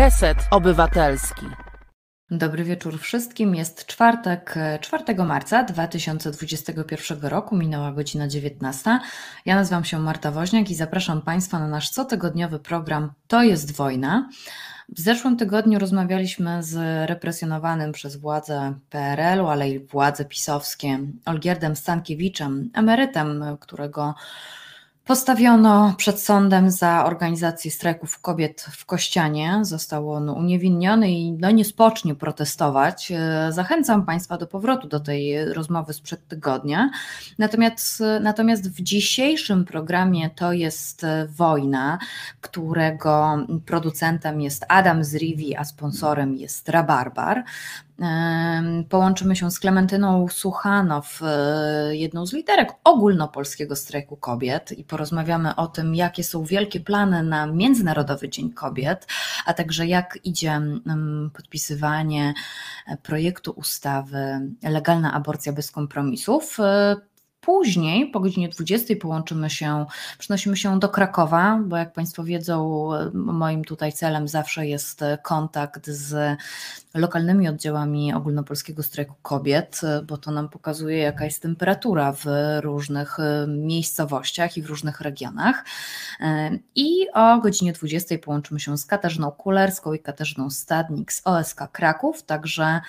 Reset Obywatelski. Dobry wieczór wszystkim. Jest czwartek, 4 marca 2021 roku, minęła godzina 19. Ja nazywam się Marta Woźniak i zapraszam Państwa na nasz cotygodniowy program To jest wojna. W zeszłym tygodniu rozmawialiśmy z represjonowanym przez władze PRL-u, ale i władze pisowskie Olgierdem Stankiewiczem, emerytem, którego Postawiono przed sądem za organizację strajków kobiet w Kościanie. Został on uniewinniony i no nie spocznie protestować. E, zachęcam Państwa do powrotu do tej rozmowy sprzed tygodnia. Natomiast, natomiast w dzisiejszym programie to jest Wojna, którego producentem jest Adam Zriwi, a sponsorem jest Rabarbar. Połączymy się z Klementyną Suchanow, e, jedną z liderek ogólnopolskiego strajku kobiet i porozmawiamy o tym, jakie są wielkie plany na Międzynarodowy Dzień Kobiet, a także jak idzie podpisywanie e, projektu ustawy Legalna aborcja bez kompromisów. Później, po godzinie 20, połączymy się, przenosimy się do Krakowa, bo jak Państwo wiedzą, moim tutaj celem zawsze jest kontakt z lokalnymi oddziałami ogólnopolskiego strajku kobiet, bo to nam pokazuje, jaka jest temperatura w różnych miejscowościach i w różnych regionach. I o godzinie 20 połączymy się z Katarzyną Kulerską i Katarzyną Stadnik z OSK Kraków, także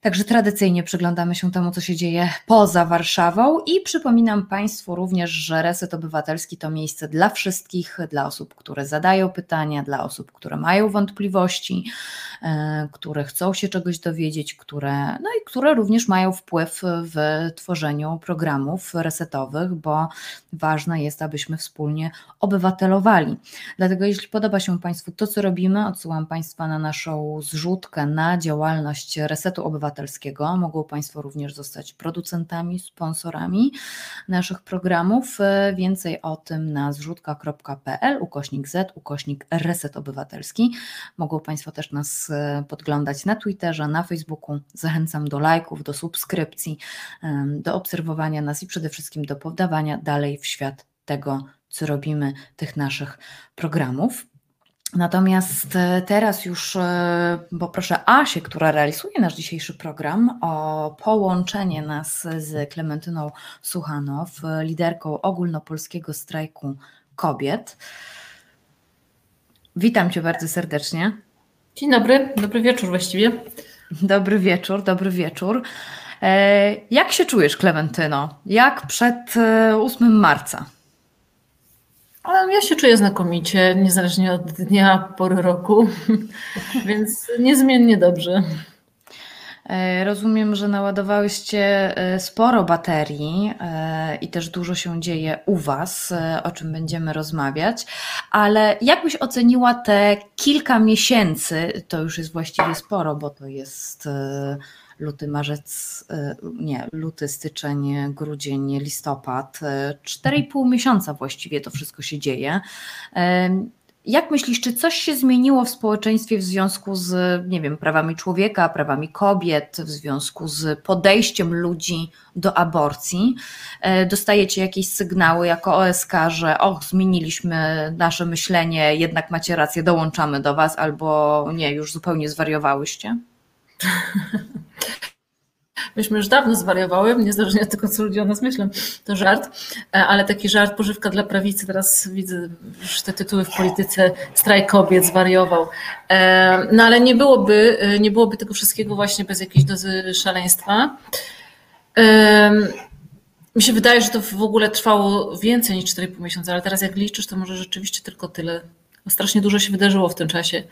Także tradycyjnie przyglądamy się temu, co się dzieje poza Warszawą i przypominam Państwu również, że Reset Obywatelski to miejsce dla wszystkich, dla osób, które zadają pytania, dla osób, które mają wątpliwości, e, które chcą się czegoś dowiedzieć, które, no i które również mają wpływ w tworzeniu programów resetowych, bo ważne jest, abyśmy wspólnie obywatelowali. Dlatego jeśli podoba się Państwu to, co robimy, odsyłam Państwa na naszą zrzutkę na działalność Resetu Obywatelskiego Obywatelskiego. Mogą Państwo również zostać producentami, sponsorami naszych programów. Więcej o tym na zrzutka.pl, ukośnik Z, ukośnik Reset Obywatelski. Mogą Państwo też nas e, podglądać na Twitterze, na Facebooku. Zachęcam do lajków, do subskrypcji, do obserwowania nas i przede wszystkim do podawania dalej w świat tego, co robimy, tych naszych programów. Natomiast e, teraz już e, poproszę Asię, która realizuje nasz dzisiejszy program, o połączenie nas z Klementyną Suchanow, liderką ogólnopolskiego strajku kobiet. Witam Cię bardzo serdecznie. Dzień dobry, dobry wieczór właściwie. Dobry wieczór, dobry wieczór. E, jak się czujesz, Klementyno? Jak przed 8 marca? Ale ja się czuję znakomicie, niezależnie od dnia, pory roku, więc niezmiennie dobrze. E, rozumiem, że naładowałyście e, sporo baterii e, i też dużo się dzieje u Was, o czym będziemy rozmawiać, ale jak byś oceniła te kilka miesięcy? To już jest właściwie sporo, bo to jest luty, marzec, e, nie, luty, styczeń, grudzień, listopad, 4,5 e, miesiąca właściwie to wszystko się dzieje. E, jak myślisz, czy coś się zmieniło w społeczeństwie w związku z, nie wiem, prawami człowieka, prawami kobiet, w związku z podejściem ludzi do aborcji? Dostajecie jakieś sygnały jako OSK, że och, zmieniliśmy nasze myślenie, jednak macie rację, dołączamy do Was, albo nie, już zupełnie zwariowałyście? Myśmy już dawno zwariowały, niezależnie od tego, co ludzie o nas myślą. To żart, e, ale taki żart, pożywka dla prawicy. Teraz widzę już te tytuły w polityce, strajk kobiet zwariował. E, no ale nie byłoby, e, nie byłoby tego wszystkiego właśnie bez jakiejś dozy szaleństwa. Mi się wydaje, że to w ogóle trwało więcej niż 4,5 miesiąca, ale teraz jak liczysz, to może rzeczywiście tylko tyle. Strasznie dużo się wydarzyło w tym czasie.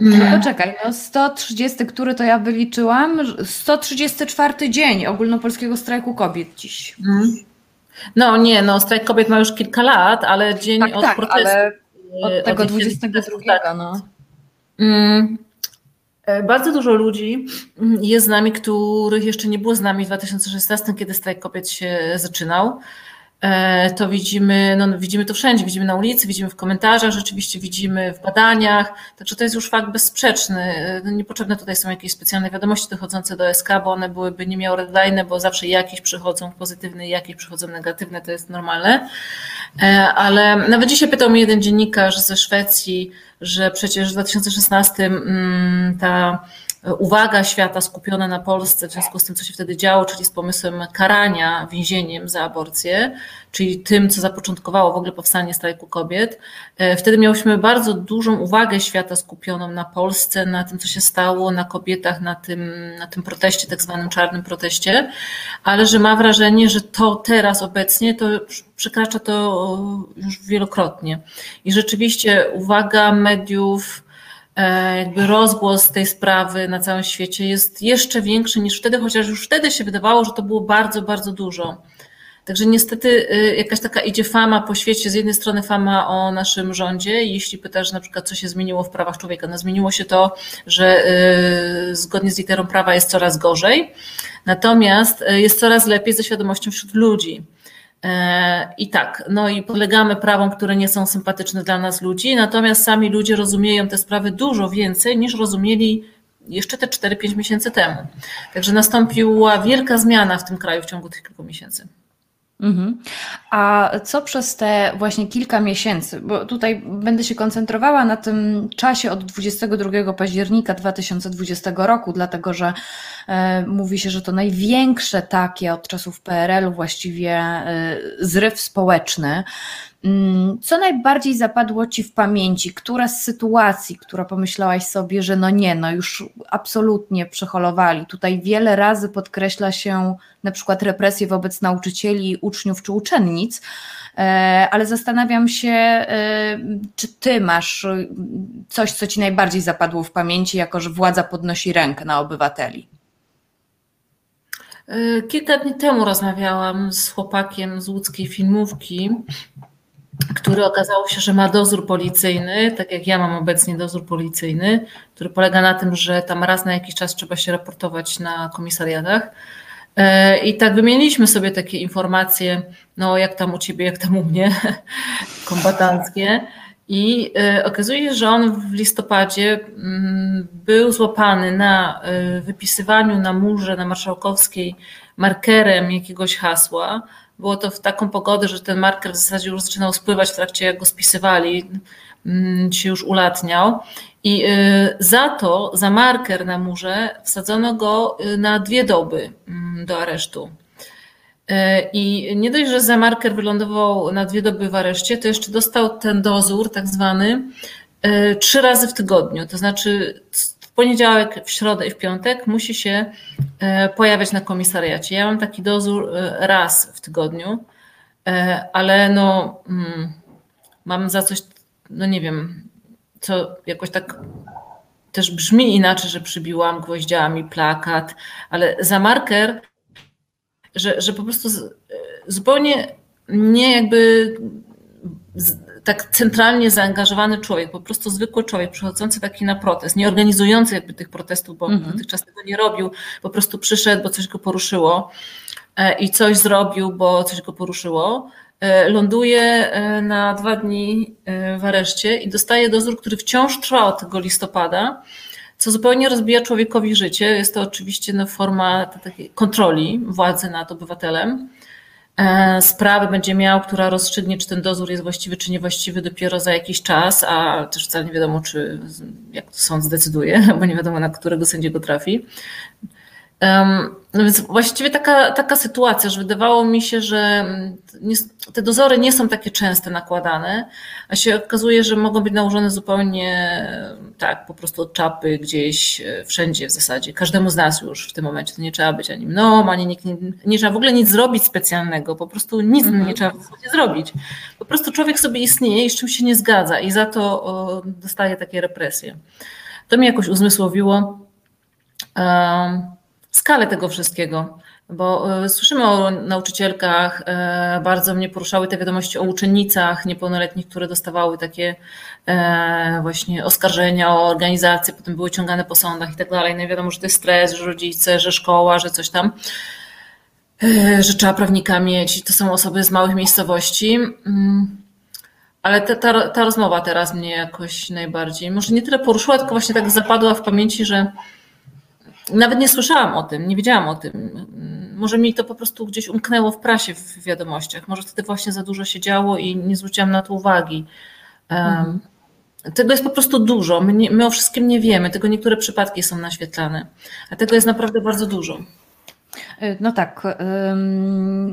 Mm. Poczekaj, no 130, który to ja wyliczyłam, 134 dzień ogólnopolskiego strajku kobiet dziś. Mm. No nie, no strajk kobiet ma już kilka lat, ale dzień tak, od tak, protestu. Ale od tego od 22, no. Mm. E, bardzo dużo ludzi jest z nami, których jeszcze nie było z nami w 2016, kiedy strajk kobiet się zaczynał. E, to widzimy, no, widzimy to wszędzie, widzimy na ulicy, widzimy w komentarzach, rzeczywiście widzimy w badaniach, także to jest już fakt bezsprzeczny. No, niepotrzebne tutaj są jakieś specjalne wiadomości dochodzące do SK, bo one byłyby niemiarodajne, bo zawsze jakieś przychodzą pozytywne, jakieś przychodzą negatywne, to jest normalne. Ale nawet dzisiaj pytał mnie jeden dziennikarz ze Szwecji, że przecież w 2016 mm, ta uwaga świata skupiona na Polsce w związku z tym, co się wtedy działo, czyli z pomysłem karania więzieniem za aborcję, czyli tym, co zapoczątkowało w ogóle powstanie strajku kobiet. E, wtedy miałyśmy bardzo dużą uwagę świata skupioną na Polsce, na tym, co się stało, na kobietach, na tym, na tym proteście, tak zwanym czarnym proteście, ale że ma wrażenie, że to teraz obecnie to przekracza to już wielokrotnie. I rzeczywiście uwaga mediów, jakby rozgłos tej sprawy na całym świecie jest jeszcze większy niż wtedy, chociaż już wtedy się wydawało, że to było bardzo, bardzo dużo. Także niestety y, jakaś taka idzie fama po świecie, z jednej strony fama o naszym rządzie, jeśli pytasz na przykład, co się zmieniło w prawach człowieka, no zmieniło się to, że y, zgodnie z literą prawa jest coraz gorzej, natomiast y, jest coraz lepiej ze świadomością wśród ludzi. E, I tak, no i podlegamy prawom, które nie są sympatyczne dla nas ludzi, natomiast sami ludzie rozumieją te sprawy dużo więcej niż rozumieli jeszcze te 4-5 miesięcy temu. Także nastąpiła wielka zmiana w tym kraju w ciągu tych kilku miesięcy. Mhm. A co przez te właśnie kilka miesięcy, bo tutaj będę się koncentrowała na tym czasie od 22 października 2020 roku, dlatego że e, mówi się, że to największe takie od czasów PRL-u właściwie e, zryw społeczny. Mm, co najbardziej zapadło Ci w pamięci? Która z sytuacji, która pomyślałaś sobie, że no nie, no już absolutnie przeholowali? Tutaj wiele razy podkreśla się na przykład represje wobec nauczycieli, uczniów czy uczennic, e, ale zastanawiam się, e, czy Ty masz coś, co Ci najbardziej zapadło w pamięci, jako że władza podnosi rękę na obywateli? E, kilka dni temu rozmawiałam z chłopakiem z łódzkiej filmówki, który okazało się, że ma dozór policyjny, tak jak ja mam obecnie dozór policyjny, który polega na tym, że tam raz na jakiś czas trzeba się raportować na komisariatach. E, I tak wymieniliśmy sobie takie informacje, no jak tam u ciebie, jak tam u mnie, kombatanckie. I e, okazuje się, że on w listopadzie mm, był złapany na e, wypisywaniu na murze na Marszałkowskiej markerem jakiegoś hasła, było to w taką pogodę, że ten marker w zasadzie już zaczynał spływać w trakcie jak go spisywali, mm, się już ulatniał. I y, za to, za marker na murze, wsadzono go y, na dwie doby mm, do aresztu. Y, I nie dość, że za marker wylądował na dwie doby w areszcie, to jeszcze dostał ten dozór, tak zwany, trzy razy w tygodniu. To znaczy, poniedziałek, w środę i w piątek musi się e, pojawiać na komisariacie. Ja mam taki dozór e, raz w tygodniu, e, ale no mm, mam za coś, no nie wiem, co jakoś tak też brzmi inaczej, że przybiłam gwoździami plakat, ale za marker, że, że po prostu zupełnie nie jakby tak centralnie zaangażowany człowiek, po prostu zwykły człowiek przychodzący taki na protest, nie organizujący jakby tych protestów, bo mm dotychczas tego nie robił, po prostu przyszedł, bo coś go poruszyło e, i coś zrobił, bo coś go poruszyło, e, ląduje e, na dwa dni w areszcie i dostaje dozór, który wciąż trwa od tego listopada, co zupełnie rozbija człowiekowi życie. Jest to oczywiście no, forma takiej kontroli władzy nad obywatelem. E, sprawy będzie miał, która rozstrzygnie, czy ten dozór jest właściwy, czy niewłaściwy dopiero za jakiś czas, a też wcale nie wiadomo, czy jak sąd zdecyduje, bo nie wiadomo, na którego sędziego trafi. No więc właściwie taka, taka sytuacja, że wydawało mi się, że mm, te dozory nie są takie częste nakładane, a się okazuje, że mogą być nałożone zupełnie tak, po prostu od czapy gdzieś, e, wszędzie w zasadzie. Każdemu z nas już w tym momencie to nie trzeba być ani mną, ani nikt, nie, nie trzeba w ogóle nic zrobić specjalnego, po prostu nic mm -hmm. nie trzeba w zasadzie zrobić. Po prostu człowiek sobie istnieje i z czym się nie zgadza i za to o, dostaje takie represje. To mnie jakoś uzmysłowiło. Um, skalę tego wszystkiego. Bo e, słyszymy o nauczycielkach, e, bardzo mnie poruszały te wiadomości o uczennicach niepełnoletnich, które dostawały takie e, właśnie oskarżenia o organizację, potem były ciągane po sądach i tak dalej. No i wiadomo, że to jest stres, że rodzice, że szkoła, że coś tam. że trzeba prawnika mieć, to są osoby z małych miejscowości. Mm, ale ta, ta, ta rozmowa teraz mnie jakoś najbardziej, może nie tyle poruszyła, tylko właśnie tak zapadła w pamięci, że nawet nie słyszałam o tym, nie wiedziałam o tym. Może mi to po prostu gdzieś umknęło w prasie, w wiadomościach. Może wtedy właśnie za dużo się działo i nie zwróciłam na to uwagi. Mhm. Tego jest po prostu dużo. My, nie, my o wszystkim nie wiemy, tylko niektóre przypadki są naświetlane. A tego jest naprawdę bardzo dużo. Y, no tak.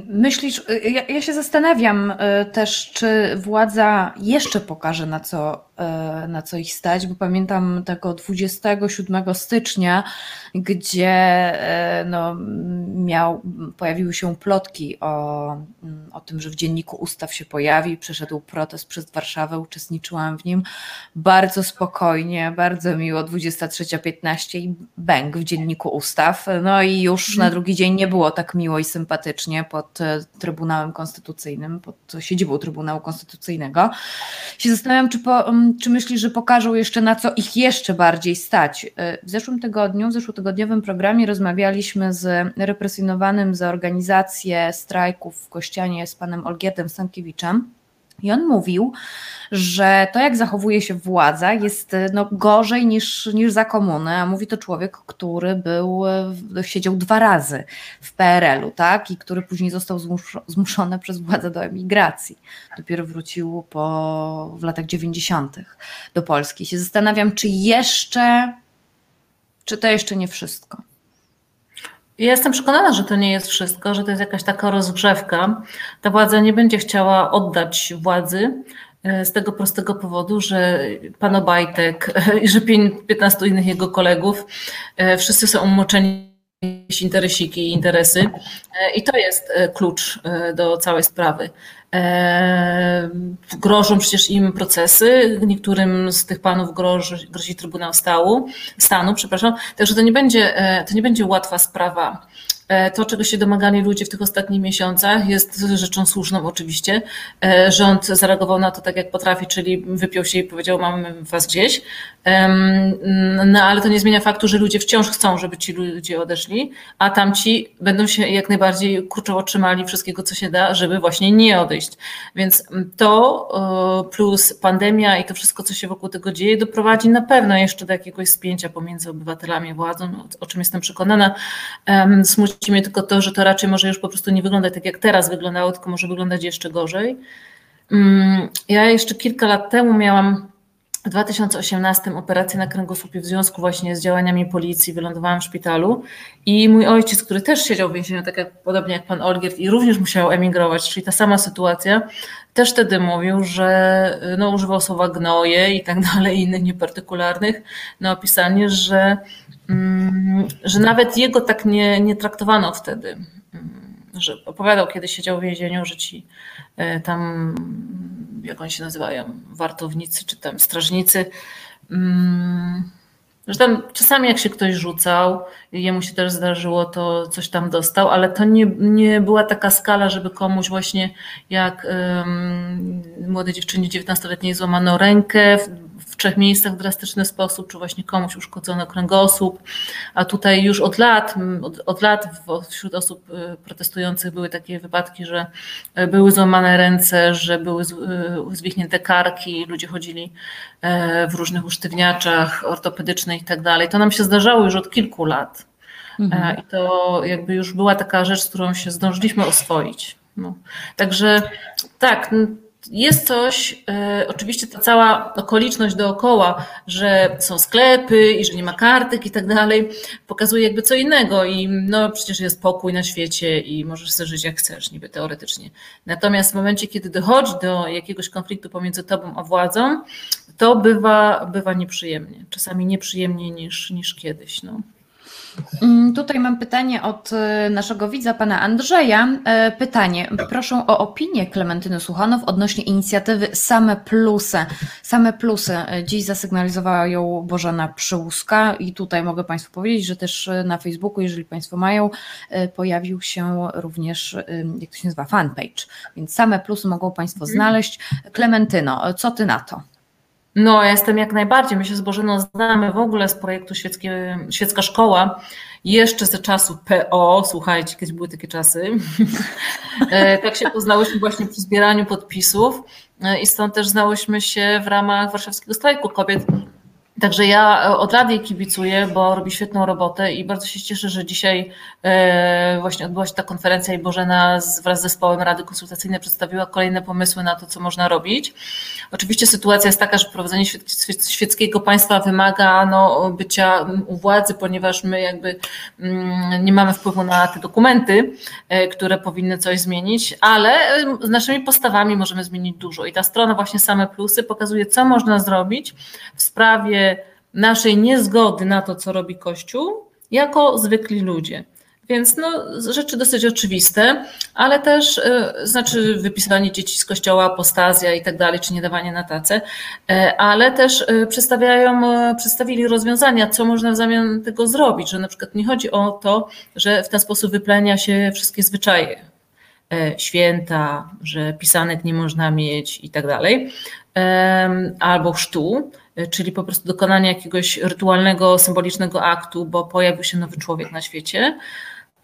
Myślisz, y, ja, ja, się zastanawiam y, też, czy władza jeszcze pokaże, na co, na co ich stać, bo pamiętam tego 27 stycznia, gdzie no, miał, pojawiły się plotki o, o tym, że w dzienniku ustaw się pojawi. Przeszedł protest przez Warszawę, uczestniczyłam w nim bardzo spokojnie, bardzo miło. 23.15 i bęk w dzienniku ustaw. No i już na mhm. Drugi dzień nie było tak miło i sympatycznie pod e, Trybunałem Konstytucyjnym, pod siedzibą Trybunału Konstytucyjnego. Się zastanawiam, czy, po, czy myślisz, że pokażą jeszcze na co ich jeszcze bardziej stać. E, w zeszłym tygodniu, w zeszłotygodniowym programie rozmawialiśmy z represjonowanym za organizację strajków w Kościanie z panem Olgierdem Stankiewiczem. I on mówił, że to, jak zachowuje się władza, jest no, gorzej niż, niż za komuny, a mówi to człowiek, który był, siedział dwa razy w PRL-u, tak? I który później został zmuszony przez władzę do emigracji. Dopiero wrócił po, w latach 90. do Polski. Się zastanawiam, czy jeszcze, czy to jeszcze nie wszystko. Ja jestem przekonana, że to nie jest wszystko, że to jest jakaś taka rozgrzewka. Ta władza nie będzie chciała oddać władzy e, z tego prostego powodu, że pan Obajtek i że 15 innych jego kolegów e, wszyscy są umoczeni w interesiki i interesy. E, I to jest klucz do całej sprawy. Grożą przecież im procesy, niektórym z tych panów grozi, grozi Trybunał Stanu, Stanu, przepraszam, także to nie będzie, to nie będzie łatwa sprawa. E, to, czego się domagali ludzie w tych ostatnich miesiącach, jest rzeczą słuszną oczywiście. E, rząd zareagował na to tak, jak potrafi, czyli wypiął się i powiedział, mamy was gdzieś. No ale to nie zmienia faktu, że ludzie wciąż chcą, żeby ci ludzie odeszli, a tamci będą się jak najbardziej kurczowo trzymali wszystkiego, co się da, żeby właśnie nie odejść. Więc to plus pandemia i to wszystko, co się wokół tego dzieje, doprowadzi na pewno jeszcze do jakiegoś spięcia pomiędzy obywatelami a władzą, o czym jestem przekonana. Smuci mnie tylko to, że to raczej może już po prostu nie wygląda tak, jak teraz wyglądało, tylko może wyglądać jeszcze gorzej. Mm, ja jeszcze kilka lat temu miałam w 2018 operację na kręgosłupie w związku właśnie z działaniami policji, wylądowałam w szpitalu i mój ojciec, który też siedział w więzieniu, tak jak, podobnie jak pan Olgierd i również musiał emigrować, czyli ta sama sytuacja, też wtedy mówił, że no, używał słowa gnoje i tak dalej, innych niepartykularnych na opisanie, że Mm, że nawet jego tak nie, nie traktowano wtedy. Że opowiadał, kiedy siedział w więzieniu, że ci e, tam, jak oni się nazywają, wartownicy czy tam strażnicy, mm, że tam czasami jak się ktoś rzucał, jemu się też zdarzyło, to coś tam dostał, ale to nie, nie była taka skala, żeby komuś właśnie jak um, młodej dziewczynie 19-letniej złamano rękę, trzech miejscach w drastyczny sposób, czy właśnie komuś uszkodzono kręgosłup, a tutaj już od lat, od, od lat wśród osób y, protestujących były takie wypadki, że y, były złamane ręce, że były y, zwichnięte karki, ludzie chodzili e, w różnych usztywniaczach ortopedycznych i tak dalej. To nam się zdarzało już od kilku lat. Mhm. E, I to jakby już była taka rzecz, z którą się zdążyliśmy oswoić. No. Także tak, jest coś, e, oczywiście ta cała okoliczność dookoła, że są sklepy i że nie ma kartek i tak dalej, pokazuje jakby co innego i no przecież jest pokój na świecie i możesz sobie żyć jak chcesz, niby teoretycznie. Natomiast w momencie, kiedy dochodzi do jakiegoś konfliktu pomiędzy tobą a władzą, to bywa, bywa nieprzyjemnie. Czasami nieprzyjemniej niż, niż kiedyś. No. Mm, tutaj mam pytanie od e, naszego widza, pana Andrzeja. E, pytanie. Proszę o opinię Klementyny Suchanow odnośnie inicjatywy Same Plusy. Same Plusy. E, dziś zasygnalizowała ją Bożena Przyłuska i tutaj mogę Państwu powiedzieć, że też na Facebooku, jeżeli Państwo mają, pojawił się również, jak to się nazywa, fanpage. Więc Same Plusy mogą Państwo mhm. znaleźć. Klementyno, co Ty na to? No, jestem jak najbardziej. My się z Bożyną znamy w ogóle z projektu Świeckie, Świecka Szkoła, jeszcze ze czasu PO, słuchajcie, kiedyś były takie czasy. E, tak się poznałyśmy właśnie przy zbieraniu podpisów e, i stąd też znałyśmy się w ramach warszawskiego strajku kobiet Także ja e, od lat jej kibicuję, bo robi świetną robotę i bardzo się cieszę, że dzisiaj e, właśnie odbyła się ta konferencja i Bożena wraz z zespołem Rady Konsultacyjnej przedstawiła kolejne pomysły na to, co można robić. Oczywiście sytuacja jest taka, że prowadzenie świeckiego państwa wymaga no, bycia u władzy, ponieważ my jakby mm, nie mamy wpływu na te dokumenty, e, które powinny coś zmienić, ale z naszymi postawami możemy zmienić dużo. I ta strona właśnie same plusy pokazuje, co można zrobić w sprawie naszej niezgody na to, co robi Kościół, jako zwykli ludzie. Więc no, rzeczy dosyć oczywiste, ale też, y, znaczy wypisywanie dzieci z kościoła, apostazja i tak dalej, czy nie dawanie na tacę, y, ale też y, przedstawiają, przedstawili rozwiązania, co można w zamian tego zrobić, że na przykład nie chodzi o to, że w ten sposób wyplenia się wszystkie zwyczaje, święta, że pisanek nie można mieć i tak dalej, albo chrztu, E, czyli po prostu dokonanie jakiegoś rytualnego, symbolicznego aktu, bo pojawił się nowy człowiek na świecie.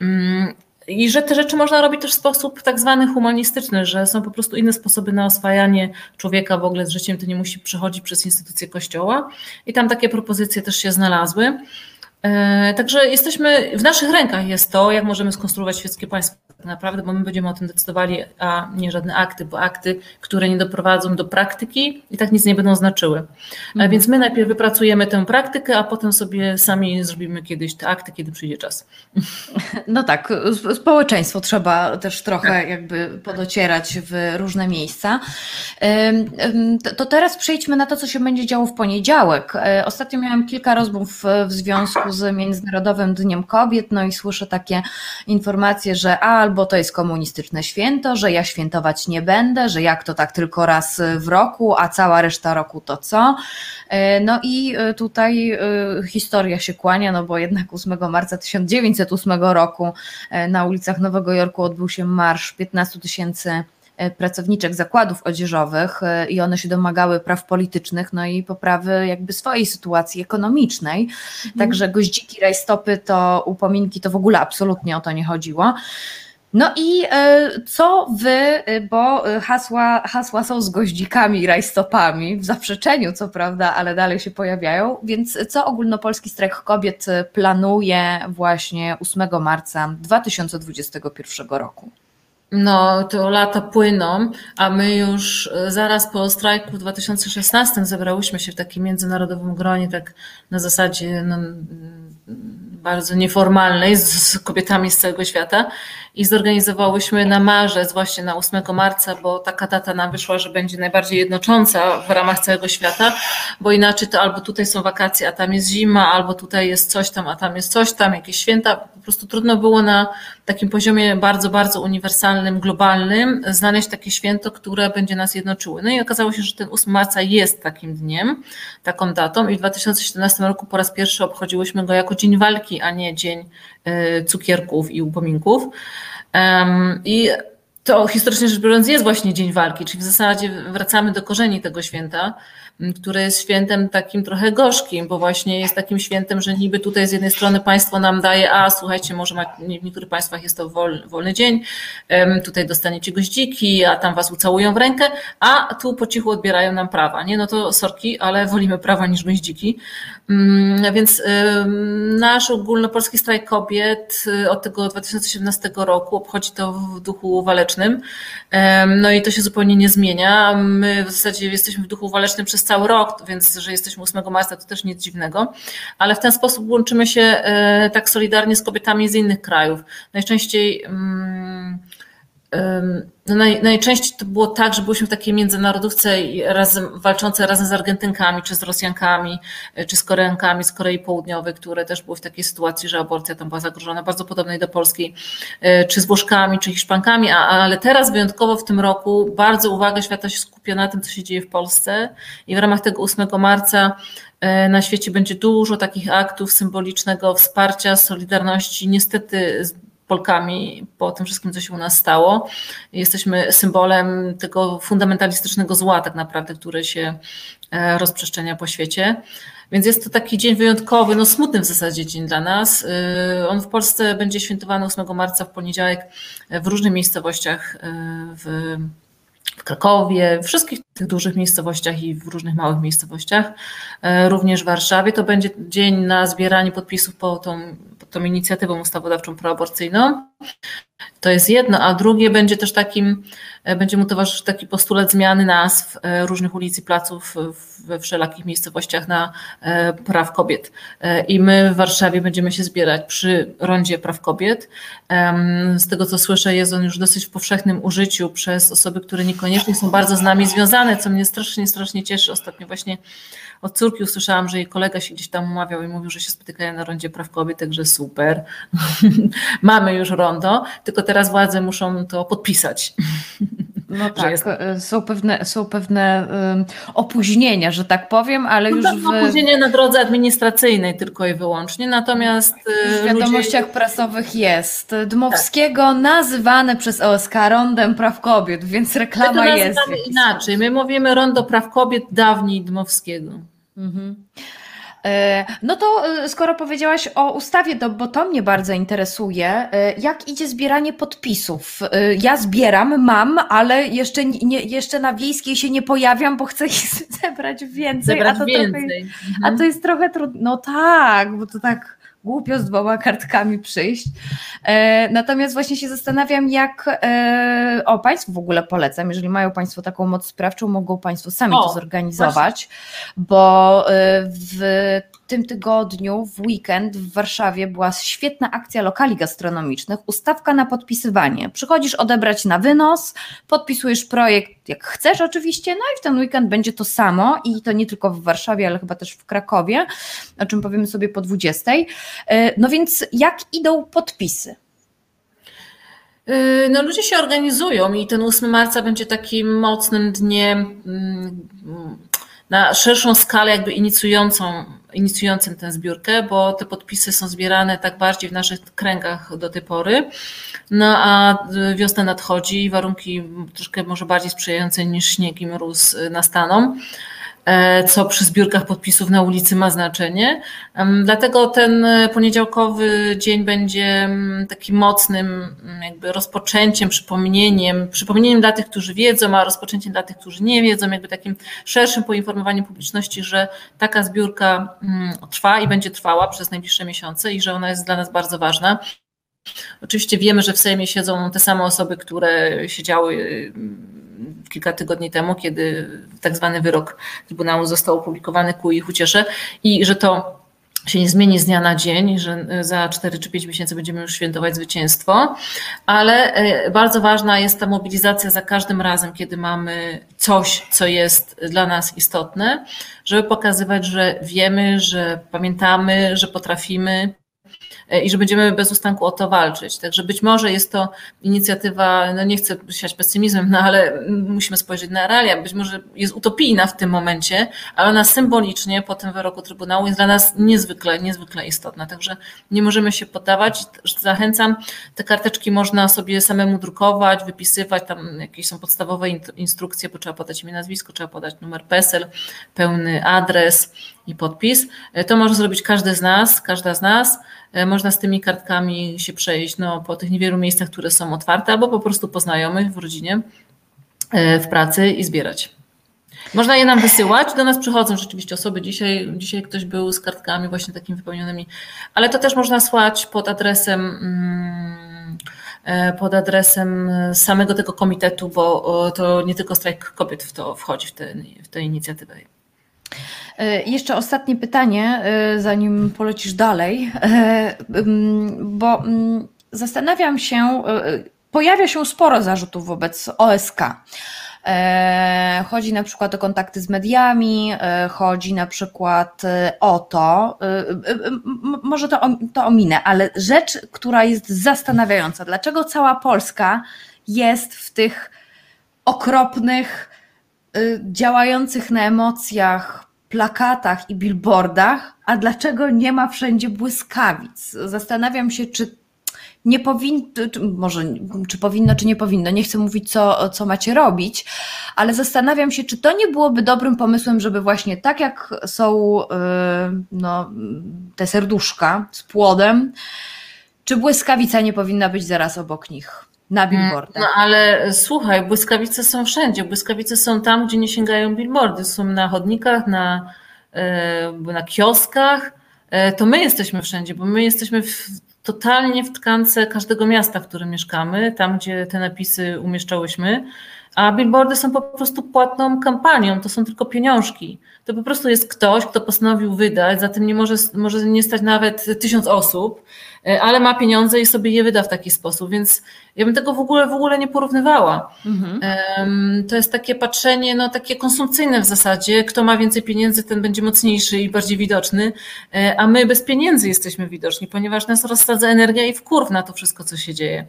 Mm, I że te rzeczy można robić też w sposób tak zwany humanistyczny, że są po prostu inne sposoby na oswajanie człowieka w ogóle z życiem, to nie musi przechodzić przez instytucje kościoła. I tam takie propozycje też się znalazły. E, także jesteśmy, w naszych rękach jest to, jak możemy skonstruować świeckie państwo tak naprawdę, bo my będziemy o tym decydowali, a nie żadne akty, bo akty, które nie doprowadzą do praktyki i tak nic nie będą znaczyły. Mhm. Więc my najpierw wypracujemy tę praktykę, a potem sobie sami zrobimy kiedyś te akty, kiedy przyjdzie czas. No tak, społeczeństwo trzeba też trochę tak. jakby podocierać w różne miejsca. To teraz przejdźmy na to, co się będzie działo w poniedziałek. E, ostatnio miałam kilka rozmów w związku z Międzynarodowym Dniem Kobiet, no i słyszę takie informacje, że a, albo to jest komunistyczne święto, że ja świętować nie będę, że jak to tak tylko raz w roku, a cała reszta roku to co. E, no i e, tutaj historia się kłania, no bo jednak 8 marca 1908 roku na ulicach Nowego Jorku odbył się marsz 15 tysięcy pracowniczek zakładów odzieżowych i one się domagały praw politycznych, no i poprawy jakby swojej sytuacji ekonomicznej. Mhm. Także goździki, rajstopy to upominki to w ogóle absolutnie o to nie chodziło. No i e, co wy, e, bo e, hasła, hasła są z goździkami, rajstopami, w zaprzeczeniu co prawda, ale dalej się pojawiają, więc co ogólnopolski strajk kobiet planuje właśnie 8 marca 2021 roku? No, to lata płyną, a my już zaraz po strajku w 2016 zebrałyśmy się w takim międzynarodowym gronie, tak na zasadzie no, bardzo nieformalnej z kobietami z całego świata i zorganizowałyśmy na marzec, właśnie na 8 marca, bo taka data nam wyszła, że będzie najbardziej jednocząca w ramach całego świata, bo inaczej to albo tutaj są wakacje, a tam jest zima, albo tutaj jest coś tam, a tam jest coś tam, jakieś święta. Po prostu trudno było na takim poziomie bardzo, bardzo uniwersalnym, globalnym znaleźć takie święto, które będzie nas jednoczyły. No i okazało się, że ten 8 marca jest takim dniem, taką datą i w 2017 roku po raz pierwszy obchodziłyśmy go jako Dzień Walki, a nie Dzień y, Cukierków i Upominków. I to historycznie rzecz biorąc jest właśnie Dzień Walki, czyli w zasadzie wracamy do korzeni tego święta, które jest świętem takim trochę gorzkim, bo właśnie jest takim świętem, że niby tutaj z jednej strony państwo nam daje, a słuchajcie, może w niektórych państwach jest to wolny, wolny dzień, tutaj dostaniecie goździki, a tam was ucałują w rękę, a tu po cichu odbierają nam prawa. Nie, no to sorki, ale wolimy prawa niż goździki. Mm, więc nasz ogólnopolski strajk kobiet y, od tego 2017 roku obchodzi to w duchu walecznym. No i to się zupełnie nie zmienia. My w zasadzie jesteśmy w duchu walecznym przez cały rok, więc że jesteśmy 8 marca to też nic dziwnego, ale w ten sposób łączymy się e, tak solidarnie z kobietami z innych krajów. Najczęściej mm, no naj, najczęściej to było tak, że byliśmy w takiej międzynarodówce razem, walczące razem z Argentynkami, czy z Rosjankami, e, czy z Koreankami z Korei Południowej, które też były w takiej sytuacji, że aborcja tam była zagrożona, bardzo podobnej do polskiej, e, czy z Włoszkami, czy Hiszpankami, a, ale teraz wyjątkowo w tym roku bardzo uwaga świata się skupia na tym, co się dzieje w Polsce i w ramach tego 8 marca e, na świecie będzie dużo takich aktów symbolicznego wsparcia, solidarności, niestety Polkami po tym wszystkim, co się u nas stało. Jesteśmy symbolem tego fundamentalistycznego zła, tak naprawdę, które się e, rozprzestrzenia po świecie. Więc jest to taki dzień wyjątkowy, no smutny w zasadzie dzień dla nas. E, on w Polsce będzie świętowany 8 marca w poniedziałek w różnych miejscowościach w w Krakowie, w wszystkich tych dużych miejscowościach i w różnych małych miejscowościach, e, również w Warszawie. To będzie dzień na zbieranie podpisów po tą, tą inicjatywą ustawodawczą proaborcyjną. To jest jedno, a drugie będzie też takim, e, będzie mu towarzyszyć taki postulat zmiany nazw e, różnych ulic i placów we wszelakich miejscowościach na e, praw kobiet. I my w Warszawie będziemy się zbierać przy rondzie praw kobiet. Z tego co słyszę, jest on już dosyć w powszechnym użyciu przez osoby, które niekoniecznie są bardzo z nami związane, co mnie strasznie, strasznie cieszy. Ostatnio właśnie od córki usłyszałam, że jej kolega się gdzieś tam umawiał i mówił, że się spotykają na rondzie praw kobiet, także super. Mamy już rondo, tylko teraz władze muszą to podpisać. No tak, jest... E, są pewne, są pewne um, opóźnienia, że tak powiem, ale no już tak, w... Opóźnienie na drodze administracyjnej tylko i wyłącznie, natomiast e, w wiadomościach ludzie... prasowych jest Dmowskiego tak. nazywane przez OSK rondem praw kobiet, więc reklama jest. inaczej, my mówimy rondo praw kobiet dawniej Dmowskiego. Mhm. E, no to e, skoro powiedziałaś o ustawie, to, bo to mnie bardzo interesuje, e, jak idzie zbieranie podpisów? Ja zbieram, mam, ale jeszcze, nie, jeszcze na wiejskiej się nie pojawiam, bo chcę ich zebrać więcej. Zebrać a to więcej. Trochę, mhm. A to jest trochę trudno. No tak, bo to tak głupio z dwoma kartkami przyjść. E, natomiast właśnie się zastanawiam, jak e, o Państwu w ogóle polecam, jeżeli mają Państwo taką moc sprawczą, mogą Państwo sami o, to zorganizować, właśnie. bo e, w tym tygodniu, w weekend w Warszawie była świetna akcja lokali gastronomicznych, ustawka na podpisywanie. Przychodzisz odebrać na wynos, podpisujesz projekt jak chcesz oczywiście, no i w ten weekend będzie to samo i to nie tylko w Warszawie, ale chyba też w Krakowie, o czym powiemy sobie po 20. E, no więc jak idą podpisy? E, no ludzie się organizują i ten 8 marca będzie takim mocnym dniem mm, na szerszą skalę jakby inicjującą, inicjującym tę zbiórkę, bo te podpisy są zbierane tak bardziej w naszych kręgach do tej pory. No a wiosna nadchodzi i warunki troszkę może bardziej sprzyjające niż śnieg i mróz nastaną. E, co przy zbiórkach podpisów na ulicy ma znaczenie. Dlatego ten poniedziałkowy dzień będzie takim mocnym jakby rozpoczęciem, przypomnieniem, przypomnieniem dla tych, którzy wiedzą, a rozpoczęciem dla tych, którzy nie wiedzą, jakby takim szerszym poinformowaniem publiczności, że taka zbiórka trwa i będzie trwała przez najbliższe miesiące i że ona jest dla nas bardzo ważna. Oczywiście wiemy, że w Sejmie siedzą te same osoby, które siedziały kilka tygodni temu, kiedy tak zwany wyrok Trybunału został opublikowany ku ich uciesze i że to się nie zmieni z dnia na dzień, że za 4 czy 5 miesięcy będziemy już świętować zwycięstwo, ale e, bardzo ważna jest ta mobilizacja za każdym razem, kiedy mamy coś, co jest dla nas istotne, żeby pokazywać, że wiemy, że pamiętamy, że potrafimy, i że będziemy bez ustanku o to walczyć. Także być może jest to inicjatywa, no nie chcę siać pesymizmem, no ale musimy spojrzeć na realia, być może jest utopijna w tym momencie, ale ona symbolicznie po tym wyroku Trybunału jest dla nas niezwykle, niezwykle istotna. Także nie możemy się poddawać. Zachęcam, te karteczki można sobie samemu drukować, wypisywać, tam jakieś są podstawowe instrukcje, bo trzeba podać imię, nazwisko, trzeba podać numer PESEL, pełny adres, i podpis. E, to może zrobić każdy z nas, każda z nas. E, można z tymi kartkami się przejść no, po tych niewielu miejscach, które są otwarte, albo po prostu po znajomych w rodzinie, e, w pracy i zbierać. Można je nam wysyłać, do nas przychodzą rzeczywiście osoby. Dzisiaj, dzisiaj ktoś był z kartkami właśnie takimi wypełnionymi, ale to też można słać pod adresem mm, pod adresem samego tego komitetu, bo to nie tylko strajk kobiet w to wchodzi w tę w te inicjatywę. E, jeszcze ostatnie pytanie, e, zanim polecisz dalej, e, bo zastanawiam się, pojawia się sporo zarzutów wobec OSK. Chodzi na przykład o kontakty z mediami, chodzi na przykład o to, może to, to ominę, ale rzecz, która jest zastanawiająca, dlaczego cała Polska jest w tych okropnych, działających na emocjach plakatach i billboardach, a dlaczego nie ma wszędzie błyskawic? Zastanawiam się, czy nie powinno, może czy powinno, czy nie powinno, nie chcę mówić, co, co macie robić, ale zastanawiam się, czy to nie byłoby dobrym pomysłem, żeby właśnie tak jak są y, no, te serduszka z płodem, czy błyskawica nie powinna być zaraz obok nich? Na billboardach. No ale słuchaj, błyskawice są wszędzie. Błyskawice są tam, gdzie nie sięgają billboardy. Są na chodnikach, na, e, na kioskach. E, to my jesteśmy wszędzie, bo my jesteśmy w, totalnie w tkance każdego miasta, w którym mieszkamy, tam gdzie te napisy umieszczałyśmy. A billboardy są po prostu płatną kampanią, to są tylko pieniążki. To po prostu jest ktoś, kto postanowił wydać, za tym nie może, może nie stać nawet tysiąc osób, e, ale ma pieniądze i sobie je wyda w taki sposób, więc ja bym tego w ogóle, w ogóle nie porównywała. Mhm. To jest takie patrzenie, no takie konsumpcyjne w zasadzie, kto ma więcej pieniędzy, ten będzie mocniejszy i bardziej widoczny, e, a my bez pieniędzy jesteśmy widoczni, ponieważ nas rozsadza energia i wkurw na to wszystko, co się dzieje.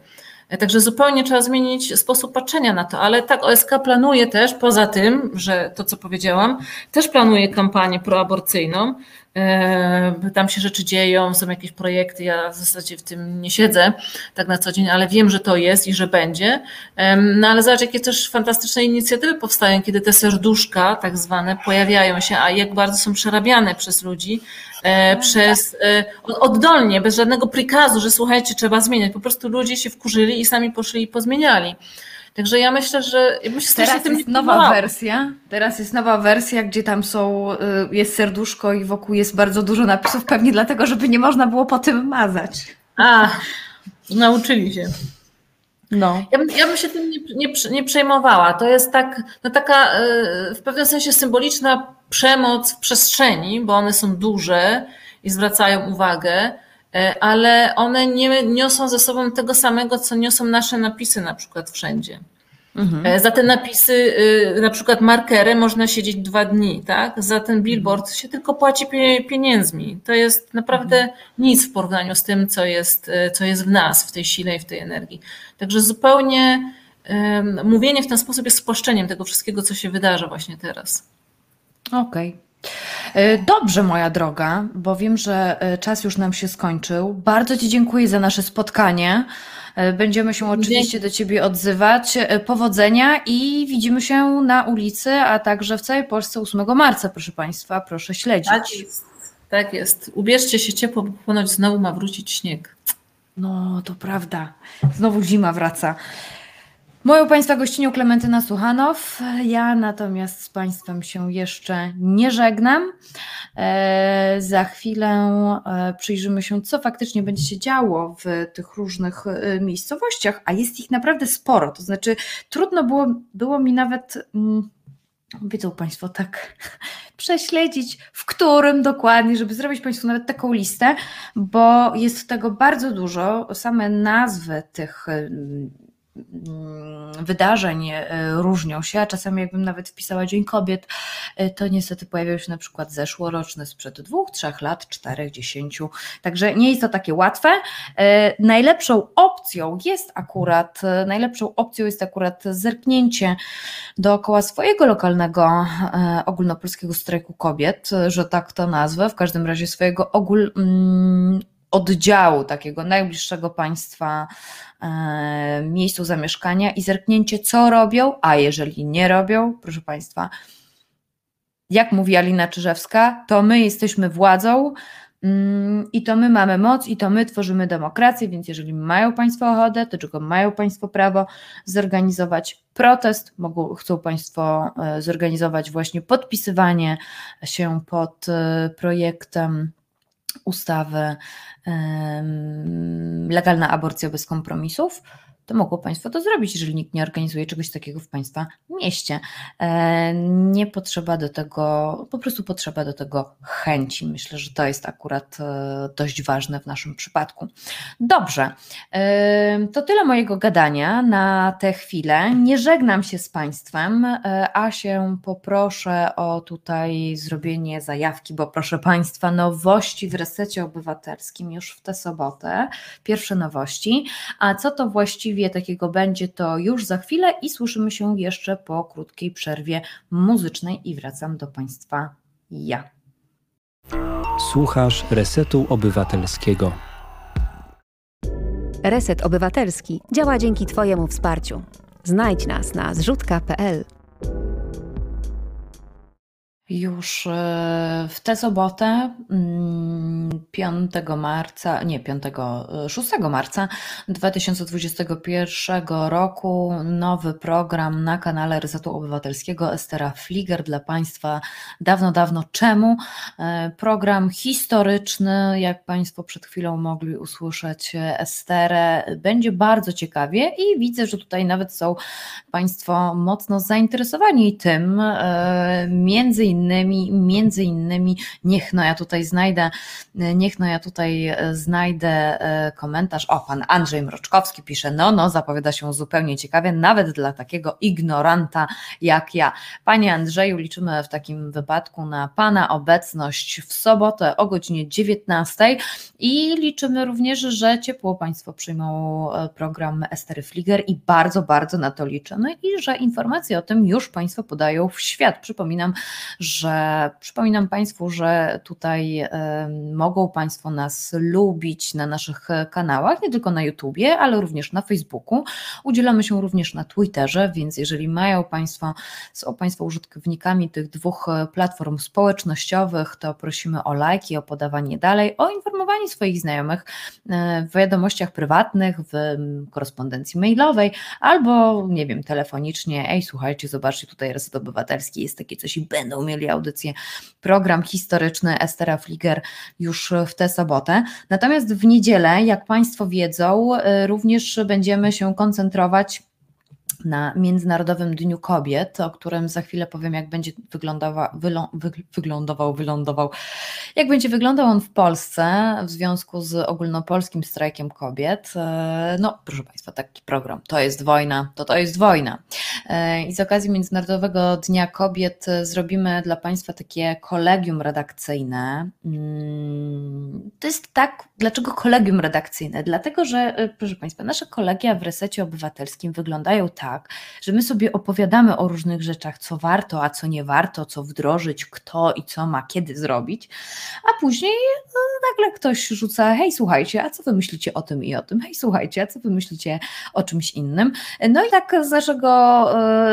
Także zupełnie trzeba zmienić sposób patrzenia na to, ale tak OSK planuje też, poza tym, że to co powiedziałam, też planuje kampanię proaborcyjną. E, tam się rzeczy dzieją, są jakieś projekty, ja w zasadzie w tym nie siedzę tak na co dzień, ale wiem, że to jest i że będzie. No ale zobacz, jakie też fantastyczne inicjatywy powstają, kiedy te serduszka tak zwane pojawiają się, a jak bardzo są przerabiane przez ludzi, przez e, oddolnie, bez żadnego prikazu, że słuchajcie, trzeba zmieniać. Po prostu ludzie się wkurzyli i sami poszli i pozmieniali. Także ja myślę, że ja myślę, teraz tym jest nowa wersja. Teraz jest nowa wersja, gdzie tam są, y, jest serduszko i wokół jest bardzo dużo napisów, pewnie dlatego, żeby nie można było po tym mazać. A, nauczyli się. No. Ja, ja bym się tym nie, nie, nie przejmowała. To jest tak, no taka y, w pewnym sensie symboliczna przemoc w przestrzeni, bo one są duże i zwracają uwagę, e, ale one nie niosą ze sobą tego samego, co niosą nasze napisy na przykład wszędzie. Mhm. E, za te napisy, y, na przykład markerem, można siedzieć dwa dni, tak? Za ten billboard się tylko płaci pieniędzmi. To jest naprawdę mhm. nic w porównaniu z tym, co jest, e, co jest w nas, w tej sile i w tej energii. Także zupełnie um, mówienie w ten sposób jest spłaszczeniem tego wszystkiego, co się wydarza właśnie teraz. Okej. Okay. Dobrze, moja droga, bo wiem, że e, czas już nam się skończył. Bardzo Ci dziękuję za nasze spotkanie. E, będziemy się oczywiście do Ciebie odzywać. E, powodzenia i widzimy się na ulicy, a także w całej Polsce 8 marca, proszę Państwa. Proszę śledzić. Tak jest. Tak jest. Ubierzcie się ciepło, bo ponoć znowu ma wrócić śnieg. No, to prawda. Znowu zima wraca. Moją Państwa gościnią Klementyna Suchanow. Ja natomiast z Państwem się jeszcze nie żegnam. E, za chwilę e, przyjrzymy się, co faktycznie będzie się działo w tych różnych e, miejscowościach, a jest ich naprawdę sporo. To znaczy, trudno było, było mi nawet. Mm, wiedzą Państwo, tak prześledzić, w którym dokładnie, żeby zrobić Państwu nawet taką listę, bo jest tego bardzo dużo. Same nazwy tych Mm, wydarzeń e, różnią się, a czasami jakbym nawet wpisała Dzień Kobiet, e, to niestety pojawiał się na przykład zeszłoroczny sprzed dwóch, trzech lat, czterech, dziesięciu. Także nie jest to takie łatwe. E, najlepszą opcją jest akurat, najlepszą opcją jest akurat zerknięcie dookoła swojego lokalnego ogólnopolskiego strajku kobiet, że tak to nazwę, w każdym razie swojego ogól mm, oddziału takiego najbliższego państwa e, miejscu zamieszkania i zerknięcie, co robią, a jeżeli nie robią, proszę Państwa, jak mówi Alina Czyżewska, to my jesteśmy władzą mm, i to my mamy moc i to my tworzymy demokrację, więc jeżeli mają Państwo ochotę, to czego mają Państwo prawo zorganizować protest, mogą, chcą Państwo e, zorganizować właśnie podpisywanie się pod e, projektem ustawy legalna aborcja bez kompromisów, to mogło Państwo to zrobić, jeżeli nikt nie organizuje czegoś takiego w Państwa mieście. E, nie potrzeba do tego, po prostu potrzeba do tego chęci. Myślę, że to jest akurat e, dość ważne w naszym przypadku. Dobrze, e, to tyle mojego gadania na tę chwilę. Nie żegnam się z Państwem, a się poproszę o tutaj zrobienie zajawki, bo proszę Państwa, nowości w resecie obywatelskim już w tę sobotę. Pierwsze nowości. A co to właściwie takiego będzie to już za chwilę i słyszymy się jeszcze po krótkiej przerwie muzycznej i wracam do Państwa ja. Słuchasz Resetu Obywatelskiego. Reset Obywatelski działa dzięki Twojemu wsparciu. Znajdź nas na zrzutka.pl. Już e, w tę sobotę, 5 mm, marca, nie 5, 6 e, marca 2021 roku, nowy program na kanale Resetu Obywatelskiego Estera Fliger dla Państwa dawno, dawno czemu. E, program historyczny, jak Państwo przed chwilą mogli usłyszeć Esterę, będzie bardzo ciekawie i widzę, że tutaj nawet są Państwo mocno zainteresowani tym, między innymi innymi, między innymi, niech no ja tutaj znajdę, niech no ja tutaj e, znajdę e, komentarz, o pan Andrzej Mroczkowski pisze, no no zapowiada się zupełnie ciekawie, nawet dla takiego ignoranta jak ja. Panie Andrzeju, liczymy w takim wypadku na pana obecność w sobotę o godzinie 19 i liczymy również, że ciepło Państwo przyjmą e, program Estery Fliger i bardzo, bardzo na to liczymy i że informacje o tym już Państwo podają w świat. Przypominam, że przypominam Państwu, że tutaj mogą Państwo nas lubić na naszych kanałach, nie tylko na YouTubie, ale również na Facebooku. Udzielamy się również na Twitterze, więc jeżeli mają Państwo, są Państwo użytkownikami tych dwóch platform społecznościowych, to prosimy o lajki, o podawanie dalej, o informowanie swoich znajomych e, w wiadomościach prywatnych, w korespondencji mailowej albo, nie wiem, telefonicznie. Ej, słuchajcie, zobaczcie, tutaj Reset Obywatelski jest takie coś i będą mieli audycję, program historyczny Estera Fliger już w tę sobotę. Natomiast w niedzielę, jak Państwo wiedzą, y, również będziemy się koncentrować na Międzynarodowym Dniu Kobiet, o którym za chwilę powiem, jak będzie wyglądowa, wy, wyglądował, wylądował, jak będzie wyglądał on w Polsce w związku z ogólnopolskim strajkiem kobiet. E, no, proszę Państwa, taki program. To jest wojna, to to jest wojna. E, I z okazji Międzynarodowego Dnia Kobiet zrobimy dla Państwa takie kolegium redakcyjne. Mm, to jest tak, dlaczego kolegium redakcyjne? Dlatego, że, e, proszę Państwa, nasze kolegia w resecie obywatelskim wyglądają tak, tak, że my sobie opowiadamy o różnych rzeczach, co warto, a co nie warto, co wdrożyć, kto i co ma kiedy zrobić, a później no, nagle ktoś rzuca, hej słuchajcie, a co wy myślicie o tym i o tym, hej słuchajcie, a co wy myślicie o czymś innym. No i tak z naszego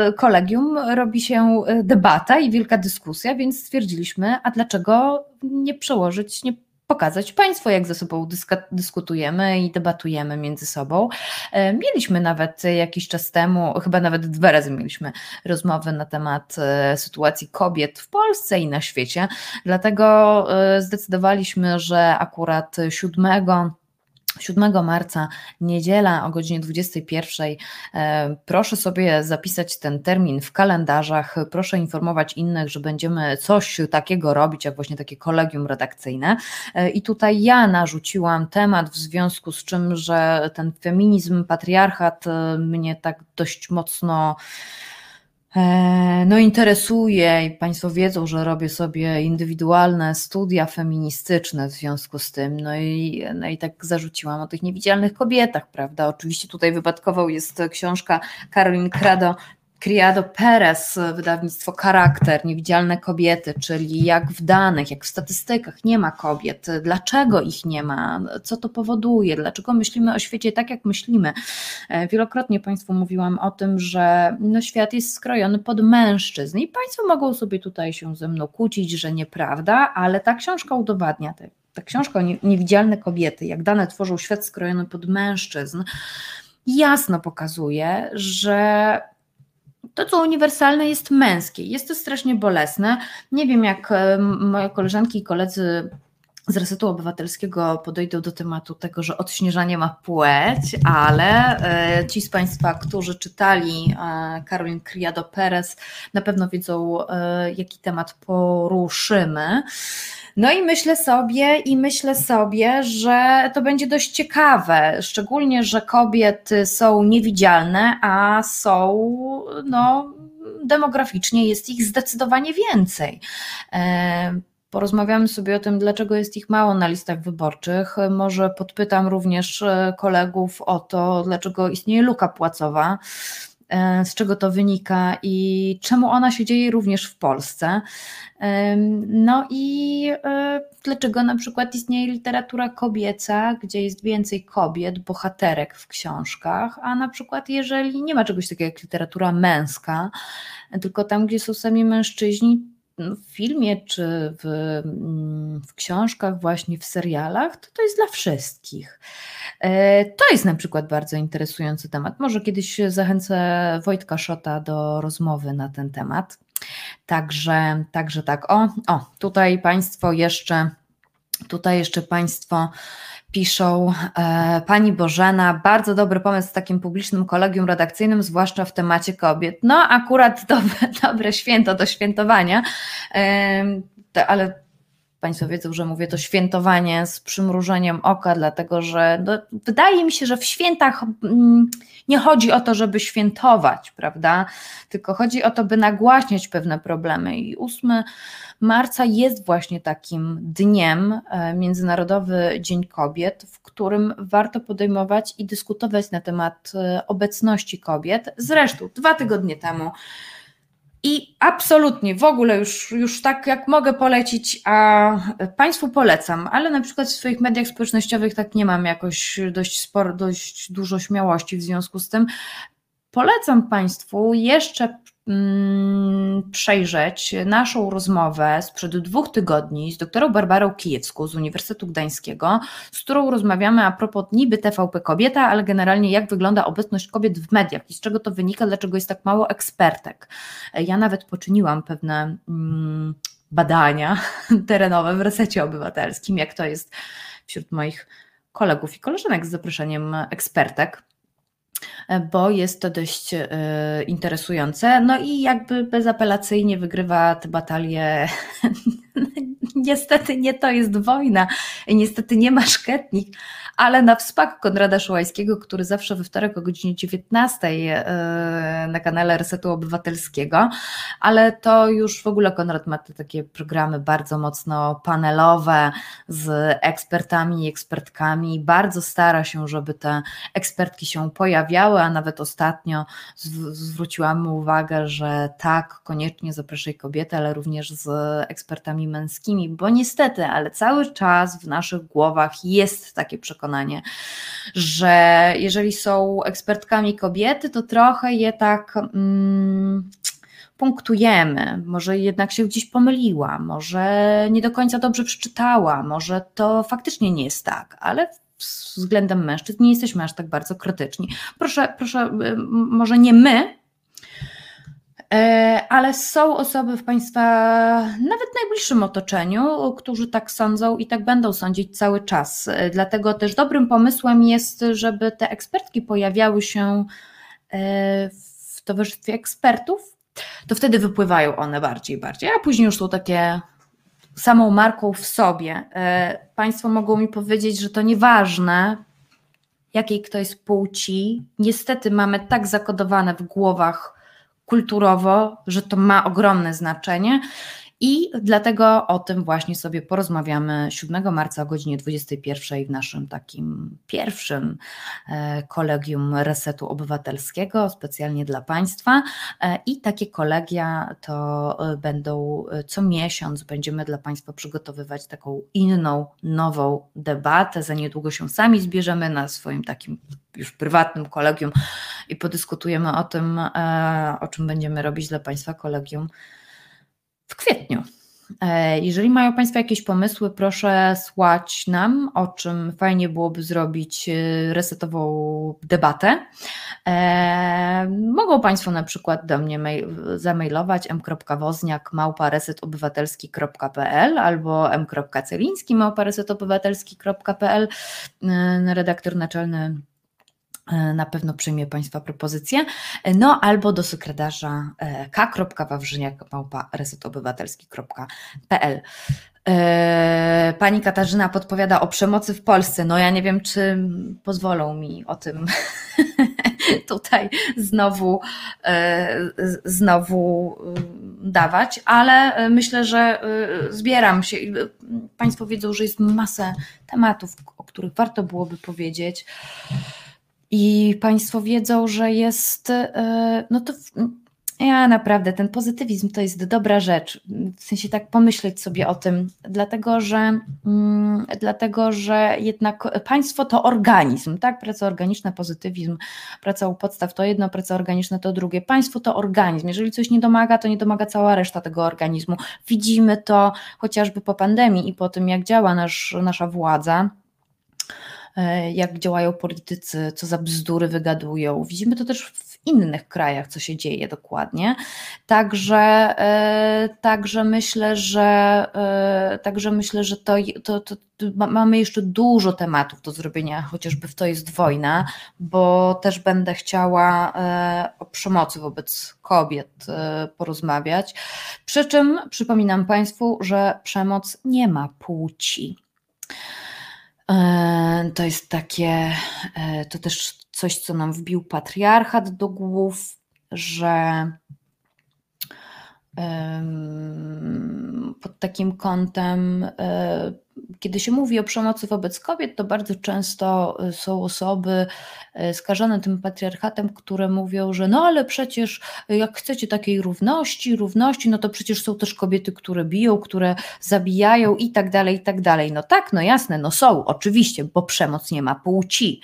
e, kolegium robi się e, debata i wielka dyskusja, więc stwierdziliśmy, a dlaczego nie przełożyć, nie pokazać Państwu, jak ze sobą dyskutujemy i debatujemy między sobą. E, mieliśmy nawet jakiś czas temu, chyba nawet dwa razy mieliśmy rozmowy na temat e, sytuacji kobiet w Polsce i na świecie, dlatego e, zdecydowaliśmy, że akurat 7 7 marca, niedziela o godzinie 21. E, proszę sobie zapisać ten termin w kalendarzach. Proszę informować innych, że będziemy coś takiego robić, jak właśnie takie kolegium redakcyjne. E, I tutaj ja narzuciłam temat, w związku z czym, że ten feminizm, patriarchat e, mnie tak dość mocno no interesuje i Państwo wiedzą, że robię sobie indywidualne studia feministyczne w związku z tym, no i, no i tak zarzuciłam o tych niewidzialnych kobietach, prawda? Oczywiście tutaj wypadkową jest książka Karolin Krado Criado Perez, wydawnictwo Charakter, Niewidzialne Kobiety, czyli jak w danych, jak w statystykach nie ma kobiet, dlaczego ich nie ma, co to powoduje, dlaczego myślimy o świecie tak, jak myślimy. E, wielokrotnie Państwu mówiłam o tym, że no świat jest skrojony pod mężczyzn i Państwo mogą sobie tutaj się ze mną kłócić, że nieprawda, ale ta książka udowadnia te, ta książka Niewidzialne Kobiety, jak dane tworzą świat skrojony pod mężczyzn, jasno pokazuje, że to, co uniwersalne, jest męskie. Jest to strasznie bolesne. Nie wiem, jak e, moje koleżanki i koledzy z Resetu Obywatelskiego podejdą do tematu tego, że odśnieżanie ma płeć, ale e, ci z Państwa, którzy czytali Karolin e, Criado Perez, na pewno wiedzą, jaki temat poruszymy. No i myślę sobie, i myślę sobie, że to będzie dość ciekawe, szczególnie, że kobiety są niewidzialne, a są, no, demograficznie jest ich zdecydowanie więcej. E, porozmawiamy sobie o tym, dlaczego jest ich mało na listach wyborczych. Może podpytam również kolegów o to, dlaczego istnieje luka płacowa e, z czego to wynika i czemu ona się dzieje również w Polsce. No i e, dlaczego na przykład istnieje literatura kobieca, gdzie jest więcej kobiet, bohaterek w książkach, a na przykład jeżeli nie ma czegoś takiego jak literatura męska, tylko tam, gdzie są sami mężczyźni, w filmie czy w, mm, w książkach, właśnie w serialach, to to jest dla wszystkich. E, to jest na przykład bardzo interesujący temat. Może kiedyś zachęcę Wojtka Szota do rozmowy na ten temat. Także, także tak. O, o, tutaj Państwo jeszcze, tutaj jeszcze Państwo piszą e, Pani Bożena, bardzo dobry pomysł z takim publicznym kolegium redakcyjnym, zwłaszcza w temacie kobiet. No, akurat dobre, dobre święto do świętowania, to, ale Państwo wiedzą, że mówię to świętowanie z przymrużeniem oka, dlatego że no, wydaje mi się, że w świętach mm, nie chodzi o to, żeby świętować, prawda? Tylko chodzi o to, by nagłaśniać pewne problemy. I 8 marca jest właśnie takim dniem, e, Międzynarodowy Dzień Kobiet, w którym warto podejmować i dyskutować na temat e, obecności kobiet. Zresztą dwa tygodnie temu i absolutnie, w ogóle już, już tak jak mogę polecić, a Państwu polecam, ale na przykład w swoich mediach społecznościowych tak nie mam jakoś dość sporo, dość dużo śmiałości w związku z tym. Polecam Państwu jeszcze przejrzeć naszą rozmowę sprzed dwóch tygodni z doktorą Barbarą Kijewską z Uniwersytetu Gdańskiego, z którą rozmawiamy a propos niby TVP Kobieta, ale generalnie jak wygląda obecność kobiet w mediach i z czego to wynika, dlaczego jest tak mało ekspertek. Ja nawet poczyniłam pewne mm, badania terenowe w resecie obywatelskim, jak to jest wśród moich kolegów i koleżanek z zaproszeniem ekspertek bo jest to dość e, interesujące. No i jakby bezapelacyjnie wygrywa tę batalię. niestety nie to jest wojna, niestety nie ma szketnik, ale na wspak Konrada Szołajskiego, który zawsze we wtorek o godzinie 19 e, na kanale Resetu Obywatelskiego, ale to już w ogóle Konrad ma te takie programy bardzo mocno panelowe z ekspertami i ekspertkami. Bardzo stara się, żeby te ekspertki się pojawiały, a nawet ostatnio zwróciłam mu uwagę, że tak, koniecznie zapraszaj kobiety, ale również z ekspertami męskimi, bo niestety, ale cały czas w naszych głowach jest takie przekonanie, że jeżeli są ekspertkami kobiety, to trochę je tak. Mm, punktujemy, może jednak się gdzieś pomyliła, może nie do końca dobrze przeczytała, może to faktycznie nie jest tak, ale względem mężczyzn nie jesteśmy aż tak bardzo krytyczni. Proszę, proszę, może nie my, ale są osoby w Państwa nawet najbliższym otoczeniu, którzy tak sądzą i tak będą sądzić cały czas. E, dlatego też dobrym pomysłem jest, żeby te ekspertki pojawiały się e, w towarzystwie ekspertów, to wtedy wypływają one bardziej, bardziej, a później już są takie samą marką w sobie. Państwo mogą mi powiedzieć, że to nieważne, jakiej kto jest płci. Niestety mamy tak zakodowane w głowach kulturowo, że to ma ogromne znaczenie. I dlatego o tym właśnie sobie porozmawiamy 7 marca o godzinie 21 w naszym takim pierwszym e, kolegium Resetu Obywatelskiego, specjalnie dla Państwa. E, I takie kolegia to e, będą co miesiąc, będziemy dla Państwa przygotowywać taką inną, nową debatę. Za niedługo się sami zbierzemy na swoim takim już prywatnym kolegium i podyskutujemy o tym, o czym będziemy robić dla Państwa kolegium w kwietniu. E, jeżeli mają Państwo jakieś pomysły, proszę słać nam, o czym fajnie byłoby zrobić e, resetową debatę. E, mogą Państwo na przykład do mnie mail, zamailować m.wozniak resetobywatelski.pl albo m.celiński resetobywatelski.pl redaktor naczelny na pewno przyjmie Państwa propozycję, e, no albo do sekretarza e, k.wawrzyniak.resetobywatelski.pl Pani Katarzyna podpowiada o przemocy w Polsce. No ja nie wiem, czy pozwolą mi o tym tutaj znowu, znowu dawać, ale myślę, że zbieram się. Państwo wiedzą, że jest masę tematów, o których warto byłoby powiedzieć. I Państwo wiedzą, że jest, no to ja naprawdę, ten pozytywizm to jest dobra rzecz. W sensie tak pomyśleć sobie o tym, dlatego że, mm, dlatego, że jednak państwo to organizm, tak? Praca organiczna, pozytywizm, praca u podstaw to jedno, praca organiczna to drugie. Państwo to organizm. Jeżeli coś nie domaga, to nie domaga cała reszta tego organizmu. Widzimy to chociażby po pandemii i po tym, jak działa nasz, nasza władza e, jak działają politycy, co za bzdury wygadują. Widzimy to też w innych krajach, co się dzieje dokładnie. Także, e, także myślę, że e, także myślę, że to, to, to, mamy jeszcze dużo tematów do zrobienia, chociażby w to jest wojna, bo też będę chciała e, o przemocy wobec kobiet porozmawiać. Przy czym przypominam Państwu, że przemoc nie ma płci. To jest takie, to też coś, co nam wbił patriarchat do głów, że pod takim kątem e, kiedy się mówi o przemocy wobec kobiet, to bardzo często y, są osoby y, skażone tym patriarchatem, które mówią, że no ale przecież jak chcecie takiej równości, równości, no to przecież są też kobiety, które biją, które zabijają i tak dalej, i tak dalej. No tak, no jasne, no są, oczywiście, bo przemoc nie ma płci.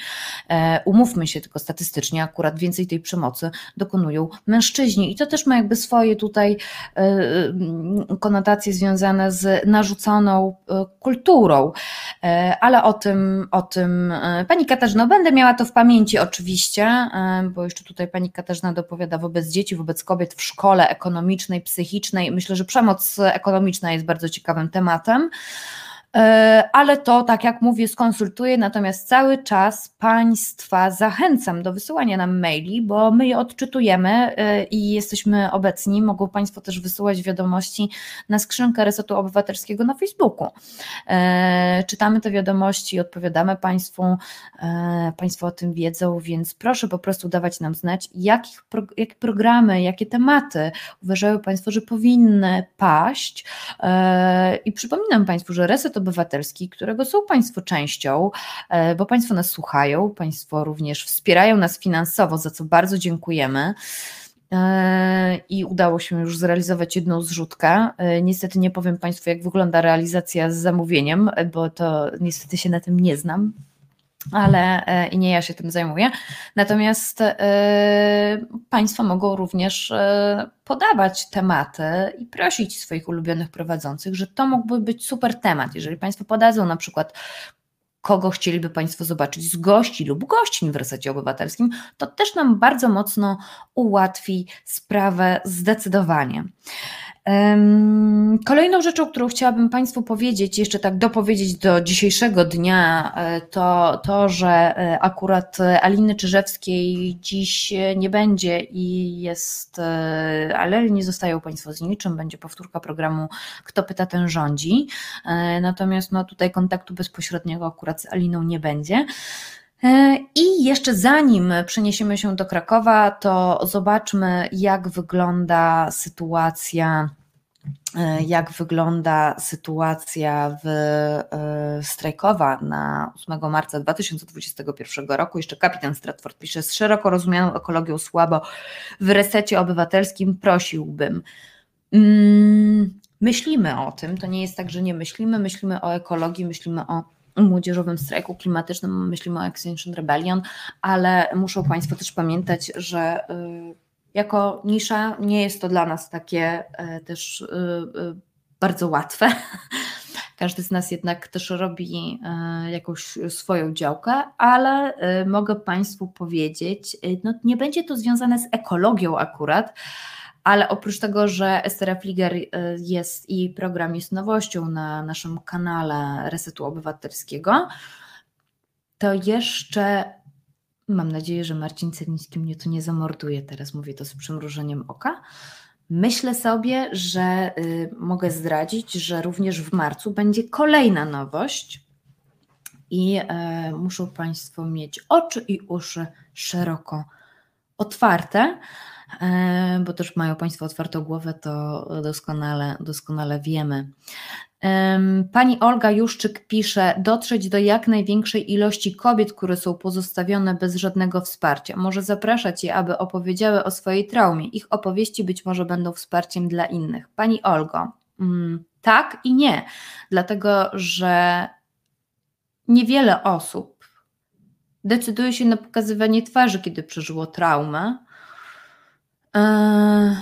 E, umówmy się tylko statystycznie, akurat więcej tej przemocy dokonują mężczyźni i to też ma jakby swoje tutaj e, konotacje związane z narzuconą e, kulturą, kulturą. E, ale o tym, o tym e, pani Katarzyna, będę miała to w pamięci oczywiście, e, bo jeszcze tutaj pani Katarzyna dopowiada wobec dzieci, wobec kobiet w szkole ekonomicznej, psychicznej. Myślę, że przemoc ekonomiczna jest bardzo ciekawym tematem. E, ale to, tak jak mówię, skonsultuję, natomiast cały czas Państwa zachęcam do wysyłania nam maili, bo my je odczytujemy e, i jesteśmy obecni. Mogą Państwo też wysyłać wiadomości na skrzynkę Resetu Obywatelskiego na Facebooku. E, czytamy te wiadomości, odpowiadamy Państwu, Państwo o tym wiedzą, więc proszę po prostu dawać nam znać, jakich, jakie programy, jakie tematy uważają Państwo, że powinny paść. I przypominam Państwu, że Reset Obywatelski, którego są Państwo częścią, e, bo Państwo nas słuchają, Państwo również wspierają nas finansowo, za co bardzo dziękujemy e, i udało się już zrealizować jedną zrzutkę. E, niestety nie powiem Państwu, jak wygląda realizacja z zamówieniem, bo to niestety się na tym nie znam ale e, i nie ja się tym zajmuję. Natomiast e, Państwo mogą również e, podawać tematy i prosić swoich ulubionych prowadzących, że to mógłby być super temat. Jeżeli Państwo podadzą na przykład kogo chcieliby Państwo zobaczyć z gości lub gościń w resecie obywatelskim, to też nam bardzo mocno ułatwi sprawę zdecydowanie. Kolejną rzeczą, którą chciałabym Państwu powiedzieć, jeszcze tak dopowiedzieć do dzisiejszego dnia, e, to to, że e, akurat Aliny Czyżewskiej dziś nie będzie i jest, e, ale nie zostają Państwo z niczym, będzie powtórka programu Kto pyta, ten rządzi. Natomiast no, tutaj kontaktu bezpośredniego akurat z Aliną nie będzie. E, I jeszcze zanim przeniesiemy się do Krakowa, to zobaczmy, jak wygląda sytuacja. E, jak wygląda sytuacja w e, strajkowa na 8 marca 2021 roku? Jeszcze kapitan Stratford pisze: Z szeroko rozumianą ekologią słabo w resecie obywatelskim prosiłbym. Mm, myślimy o tym, to nie jest tak, że nie myślimy, myślimy o ekologii, myślimy o młodzieżowym strajku klimatycznym, myślimy o Extinction Rebellion, ale muszą Państwo też pamiętać, że y, jako nisza nie jest to dla nas takie e, też y, y, bardzo łatwe. Każdy z nas jednak też robi jakąś swoją działkę, ale mogę Państwu powiedzieć, no nie będzie to związane z ekologią akurat, ale oprócz tego, że Estera Fliger y, jest i program jest nowością na naszym kanale Resetu Obywatelskiego, to jeszcze mam nadzieję, że Marcin Cerniński mnie tu nie zamorduje, teraz mówię to z przymrużeniem oka. Myślę sobie, że y, mogę zdradzić, że również w marcu będzie kolejna nowość i y, muszą Państwo mieć oczy i uszy szeroko otwarte, bo też mają Państwo otwartą głowę, to doskonale, doskonale wiemy. Pani Olga Juszczyk pisze: dotrzeć do jak największej ilości kobiet, które są pozostawione bez żadnego wsparcia. Może zapraszać je, aby opowiedziały o swojej traumie. Ich opowieści być może będą wsparciem dla innych. Pani Olgo, mm, tak i nie, dlatego że niewiele osób decyduje się na pokazywanie twarzy, kiedy przeżyło traumę. E,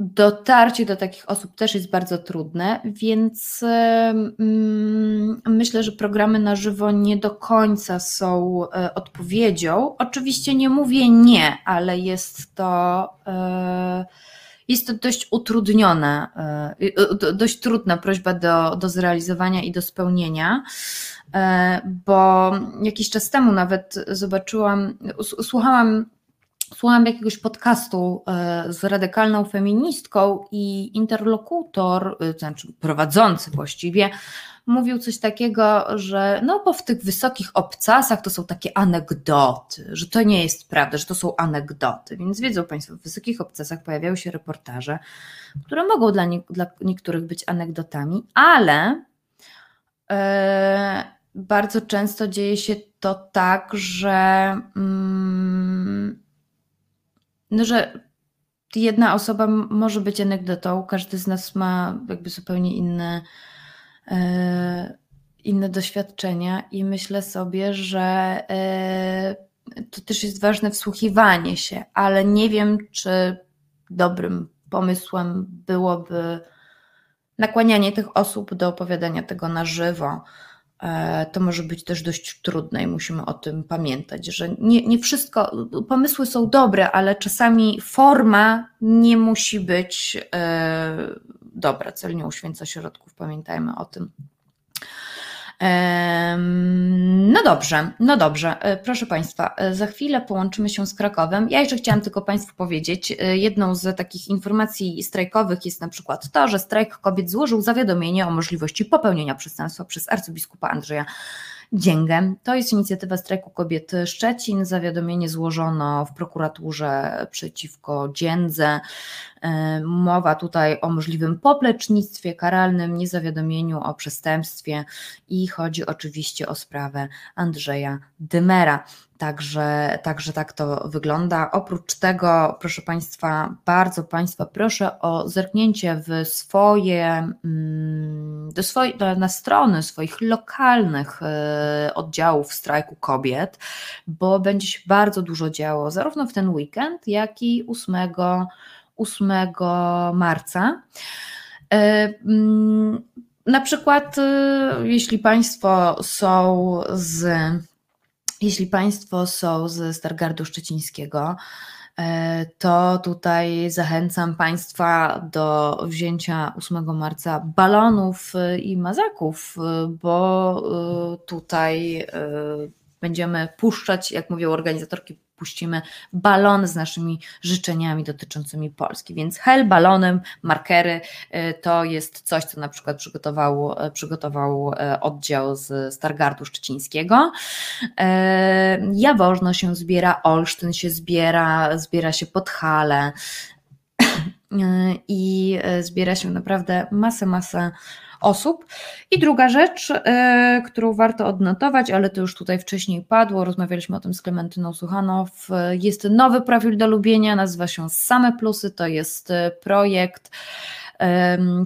dotarcie do takich osób też jest bardzo trudne, więc mm, myślę, że programy na żywo nie do końca są e, odpowiedzią. Oczywiście nie mówię nie, ale jest to. Jest to dość utrudnione, dość trudna prośba do, do zrealizowania i do spełnienia, bo jakiś czas temu nawet zobaczyłam, słuchałam słuchałam jakiegoś podcastu e, z radykalną feministką i interlokutor, e, znaczy prowadzący właściwie, mówił coś takiego, że no bo w tych wysokich obcasach to są takie anegdoty, że to nie jest prawda, że to są anegdoty. Więc wiedzą Państwo, w wysokich obcasach pojawiają się reportaże, które mogą dla, nie, dla niektórych być anegdotami, ale e, bardzo często dzieje się to tak, że mm, no, że jedna osoba może być anegdotą, każdy z nas ma jakby zupełnie inne, e, inne doświadczenia i myślę sobie, że e, to też jest ważne wsłuchiwanie się, ale nie wiem, czy dobrym pomysłem byłoby nakłanianie tych osób do opowiadania tego na żywo. E, to może być też dość trudne i musimy o tym pamiętać, że nie, nie wszystko, pomysły są dobre, ale czasami forma nie musi być e, dobra. Cel nie uświęca środków, pamiętajmy o tym. No dobrze, no dobrze. E, proszę Państwa, e, za chwilę połączymy się z Krakowem. Ja jeszcze chciałam tylko Państwu powiedzieć, e, jedną z takich informacji strajkowych jest na przykład to, że strajk kobiet złożył zawiadomienie o możliwości popełnienia przestępstwa przez arcybiskupa Andrzeja Dzięgę. To jest inicjatywa strajku kobiet Szczecin. Zawiadomienie złożono w prokuraturze przeciwko Dziędze. E, mowa tutaj o możliwym poplecznictwie karalnym, niezawiadomieniu o przestępstwie i chodzi oczywiście o sprawę Andrzeja Dymera. Także, także tak to wygląda. Oprócz tego, proszę Państwa, bardzo Państwa proszę o zerknięcie w swoje, mm, do swoje, na strony swoich lokalnych e, oddziałów strajku kobiet, bo będzie się bardzo dużo działo, zarówno w ten weekend, jak i 8, 8 marca. E, mm, na przykład, e, jeśli Państwo są z jeśli Państwo są ze Stargardu Szczecińskiego, e, to tutaj zachęcam Państwa do wzięcia 8 marca balonów i mazaków, bo tutaj będziemy puszczać, jak mówią organizatorki puścimy balon z naszymi życzeniami dotyczącymi Polski. Więc hel balonem, markery y, to jest coś, co na przykład przygotował, y, przygotował y, oddział z Stargardu Szczecińskiego. Jaworzno się zbiera, Olsztyn się zbiera, zbiera się Podhale i zbiera się naprawdę masę, masę osób. I druga rzecz, e, którą warto odnotować, ale to już tutaj wcześniej padło, rozmawialiśmy o tym z Klementyną Suchanow, jest nowy profil do lubienia, nazywa się Same Plusy, to jest e, projekt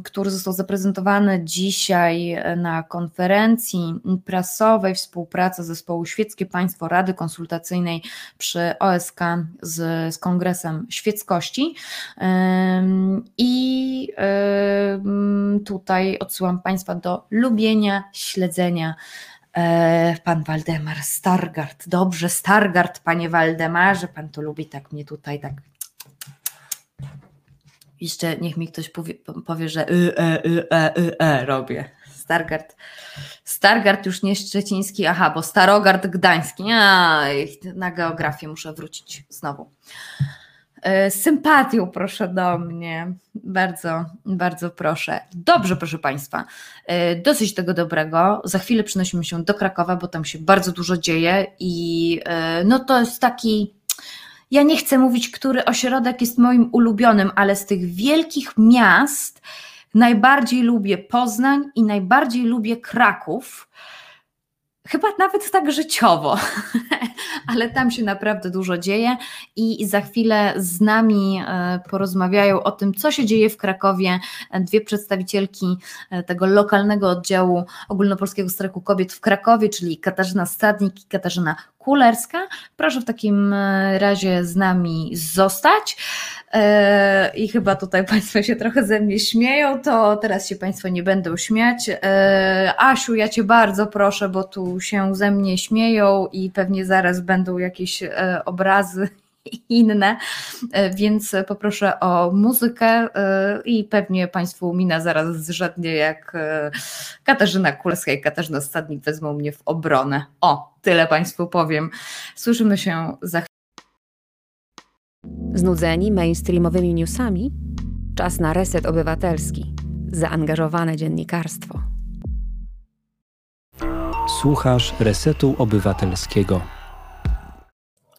który został zaprezentowany dzisiaj na konferencji prasowej współpraca zespołu Świeckie Państwo Rady Konsultacyjnej przy OSK z, z Kongresem Świeckości. I tutaj odsyłam Państwa do lubienia, śledzenia. E, pan Waldemar Stargard. Dobrze, Stargard, panie Waldemarze, pan to lubi tak mnie tutaj tak jeszcze niech mi ktoś powie, powie że y, e, y, e, y, e robię. Stargard. Stargard już nie szczeciński, aha, bo Starogard gdański. A, na geografię muszę wrócić znowu. Z sympatią proszę do mnie. Bardzo, bardzo proszę. Dobrze, proszę Państwa. E, dosyć tego dobrego. Za chwilę przenosimy się do Krakowa, bo tam się bardzo dużo dzieje i no to jest taki ja nie chcę mówić, który ośrodek jest moim ulubionym, ale z tych wielkich miast, Najbardziej lubię Poznań i najbardziej lubię Kraków. Chyba nawet tak życiowo, ale tam się naprawdę dużo dzieje i za chwilę z nami e, porozmawiają o tym, co się dzieje w Krakowie. Dwie przedstawicielki e, tego lokalnego oddziału Ogólnopolskiego Strajku Kobiet w Krakowie, czyli Katarzyna Stadnik i Katarzyna Kulerska. Proszę w takim e, razie z nami zostać. E, I chyba tutaj Państwo się trochę ze mnie śmieją, to teraz się Państwo nie będą śmiać. E, Asiu, ja Cię bardzo proszę, bo tu się ze mnie śmieją i pewnie zaraz będą jakieś obrazy inne, więc poproszę o muzykę i pewnie Państwu mina zaraz zrzednie, jak Katarzyna Kulska i Katarzyna Stadnik wezmą mnie w obronę. O, tyle Państwu powiem. Słyszymy się za chwilę. Znudzeni mainstreamowymi newsami? Czas na reset obywatelski. Zaangażowane dziennikarstwo. Słuchasz Resetu Obywatelskiego.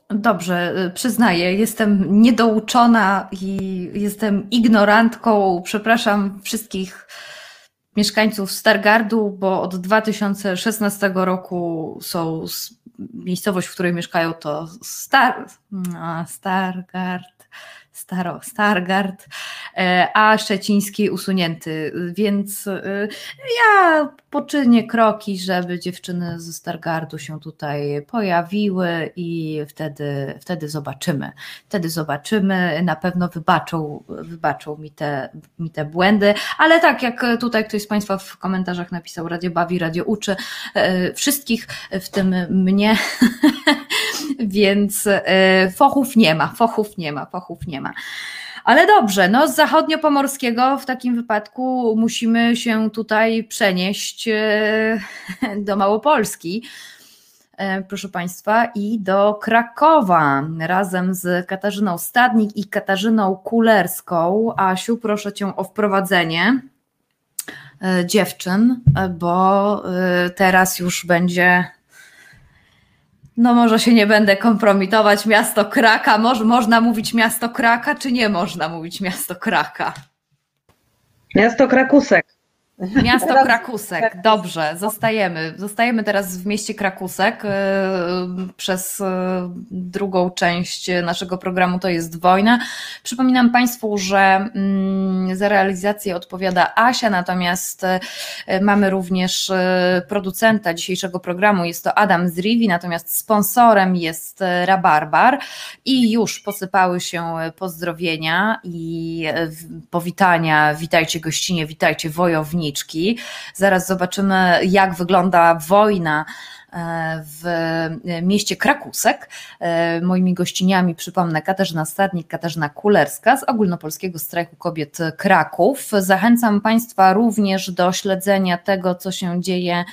Dobrze, y, przyznaję, jestem niedouczona i jestem ignorantką. Przepraszam wszystkich mieszkańców Stargardu, bo od 2016 roku są miejscowość, w której mieszkają to Star, Stargard, Staro, Stargard, e, a Szczeciński usunięty, więc e, ja poczynię kroki, żeby dziewczyny ze Stargardu się tutaj pojawiły i wtedy, wtedy zobaczymy. Wtedy zobaczymy, na pewno wybaczą, wybaczą mi, te, mi te błędy, ale tak jak tutaj ktoś z Państwa w komentarzach napisał, Radio Bawi, Radio Uczy, e, wszystkich, w tym mnie, więc fochów nie ma, fochów nie ma, fochów nie ma. Ale dobrze, no z zachodniopomorskiego w takim wypadku musimy się tutaj przenieść e, do Małopolski, e, proszę Państwa, i do Krakowa razem z Katarzyną Stadnik i Katarzyną Kulerską. Asiu, proszę Cię o wprowadzenie e, dziewczyn, bo teraz już będzie no może się nie będę kompromitować, miasto Kraka, Moż, można mówić miasto Kraka, czy nie można mówić miasto Kraka? Miasto Krakusek. Miasto Krakusek, dobrze, zostajemy. Zostajemy teraz w mieście Krakusek. Y, przez y, drugą część naszego programu to jest wojna. Przypominam Państwu, że mm, za realizację odpowiada Asia, natomiast y, mamy również producenta dzisiejszego programu, jest to Adam Zriwi, natomiast sponsorem jest Rabarbar i już posypały się pozdrowienia i powitania. Witajcie gościnie, witajcie Zaraz zobaczymy, jak wygląda wojna e, w mieście Krakusek. E, moimi gościniami, przypomnę, Katarzyna Stadnik, Katarzyna Kulerska z Ogólnopolskiego Strajku Kobiet Kraków. Zachęcam Państwa również do śledzenia tego, co się dzieje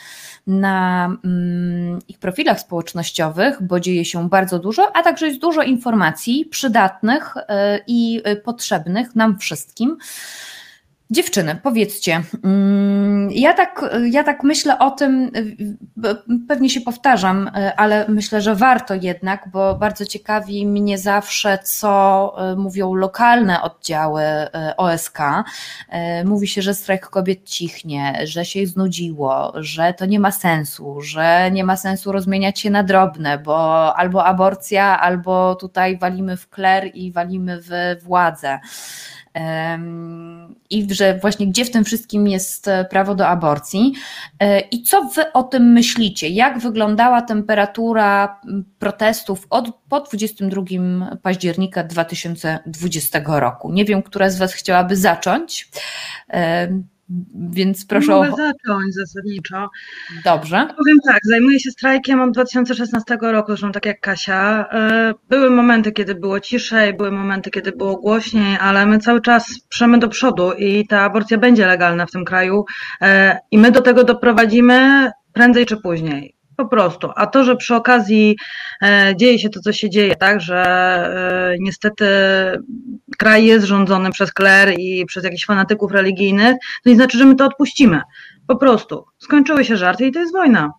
na mm, ich profilach społecznościowych, bo dzieje się bardzo dużo, a także jest dużo informacji przydatnych e, i potrzebnych nam wszystkim. Dziewczyny, powiedzcie, mm, ja tak, ja tak myślę o tym, pewnie się powtarzam, ale myślę, że warto jednak, bo bardzo ciekawi mnie zawsze, co e, mówią lokalne oddziały e, OSK. E, mówi się, że strajk kobiet cichnie, że się znudziło, że to nie ma sensu, że nie ma sensu rozmieniać się na drobne, bo albo aborcja, albo tutaj walimy w kler i walimy w władzę i że właśnie gdzie w tym wszystkim jest e, prawo do aborcji. E, I co wy o tym myślicie? Jak wyglądała temperatura protestów od, po 22 października 2020 roku? Nie wiem, która z Was chciałaby zacząć. Więc proszę Mogę o... zacząć zasadniczo. Dobrze. Powiem tak, zajmuję się strajkiem od 2016 roku, zresztą tak jak Kasia. E, były momenty, kiedy było ciszej, były momenty, kiedy było głośniej, ale my cały czas przemy do przodu i ta aborcja będzie legalna w tym kraju e, i my do tego doprowadzimy prędzej czy później. Po prostu. A to, że przy okazji e, dzieje się to, co się dzieje, tak, że e, niestety kraj jest rządzony przez kler i przez jakichś fanatyków religijnych, to nie znaczy, że my to odpuścimy. Po prostu. Skończyły się żarty i to jest wojna.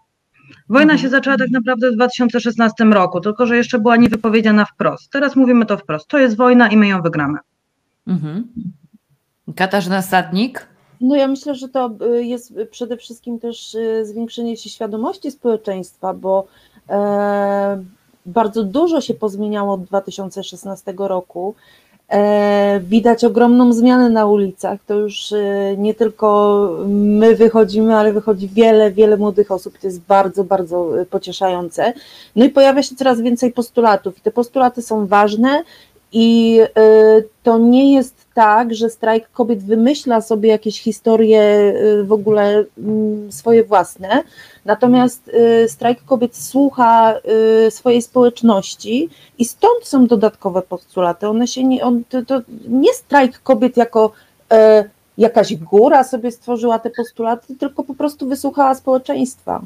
Wojna mhm. się zaczęła tak naprawdę w 2016 roku, tylko że jeszcze była niewypowiedziana wprost. Teraz mówimy to wprost. To jest wojna i my ją wygramy. Mhm. Katarzyna Sadnik. No ja myślę, że to y, jest przede wszystkim też y, zwiększenie się świadomości społeczeństwa, bo e, bardzo dużo się pozmieniało od 2016 roku. E, widać ogromną zmianę na ulicach. To już e, nie tylko my wychodzimy, ale wychodzi wiele, wiele młodych osób. To jest bardzo, bardzo pocieszające. No i pojawia się coraz więcej postulatów, i te postulaty są ważne. I to nie jest tak, że strajk kobiet wymyśla sobie jakieś historie y, w ogóle mm, swoje własne, natomiast y, strajk kobiet słucha swojej społeczności i stąd są dodatkowe postulaty. One się nie, on, to, to nie strajk kobiet jako e, jakaś góra sobie stworzyła te postulaty, tylko po prostu wysłuchała społeczeństwa.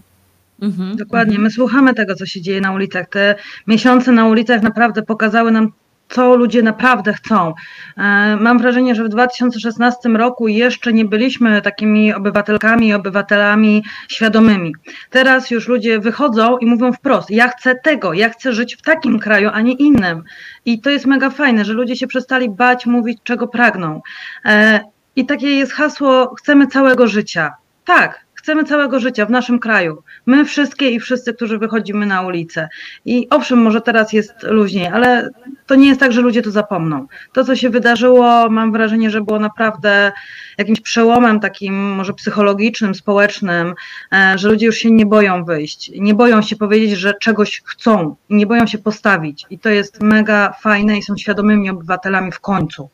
Mhm, Dokładnie, my słuchamy tego, co się dzieje na ulicach. Te miesiące na ulicach naprawdę pokazały nam co ludzie naprawdę chcą. E, mam wrażenie, że w 2016 roku jeszcze nie byliśmy takimi obywatelkami i obywatelami świadomymi. Teraz już ludzie wychodzą i mówią wprost: Ja chcę tego, ja chcę żyć w takim kraju, a nie innym. I to jest mega fajne, że ludzie się przestali bać mówić, czego pragną. E, I takie jest hasło: chcemy całego życia. Tak, chcemy całego życia w naszym kraju. My wszystkie i wszyscy, którzy wychodzimy na ulicę. I owszem, może teraz jest luźniej, ale to nie jest tak, że ludzie to zapomną. To, co się wydarzyło, mam wrażenie, że było naprawdę jakimś przełomem takim może psychologicznym, społecznym, e, że ludzie już się nie boją wyjść, nie boją się powiedzieć, że czegoś chcą nie boją się postawić. I to jest mega fajne i są świadomymi obywatelami w końcu.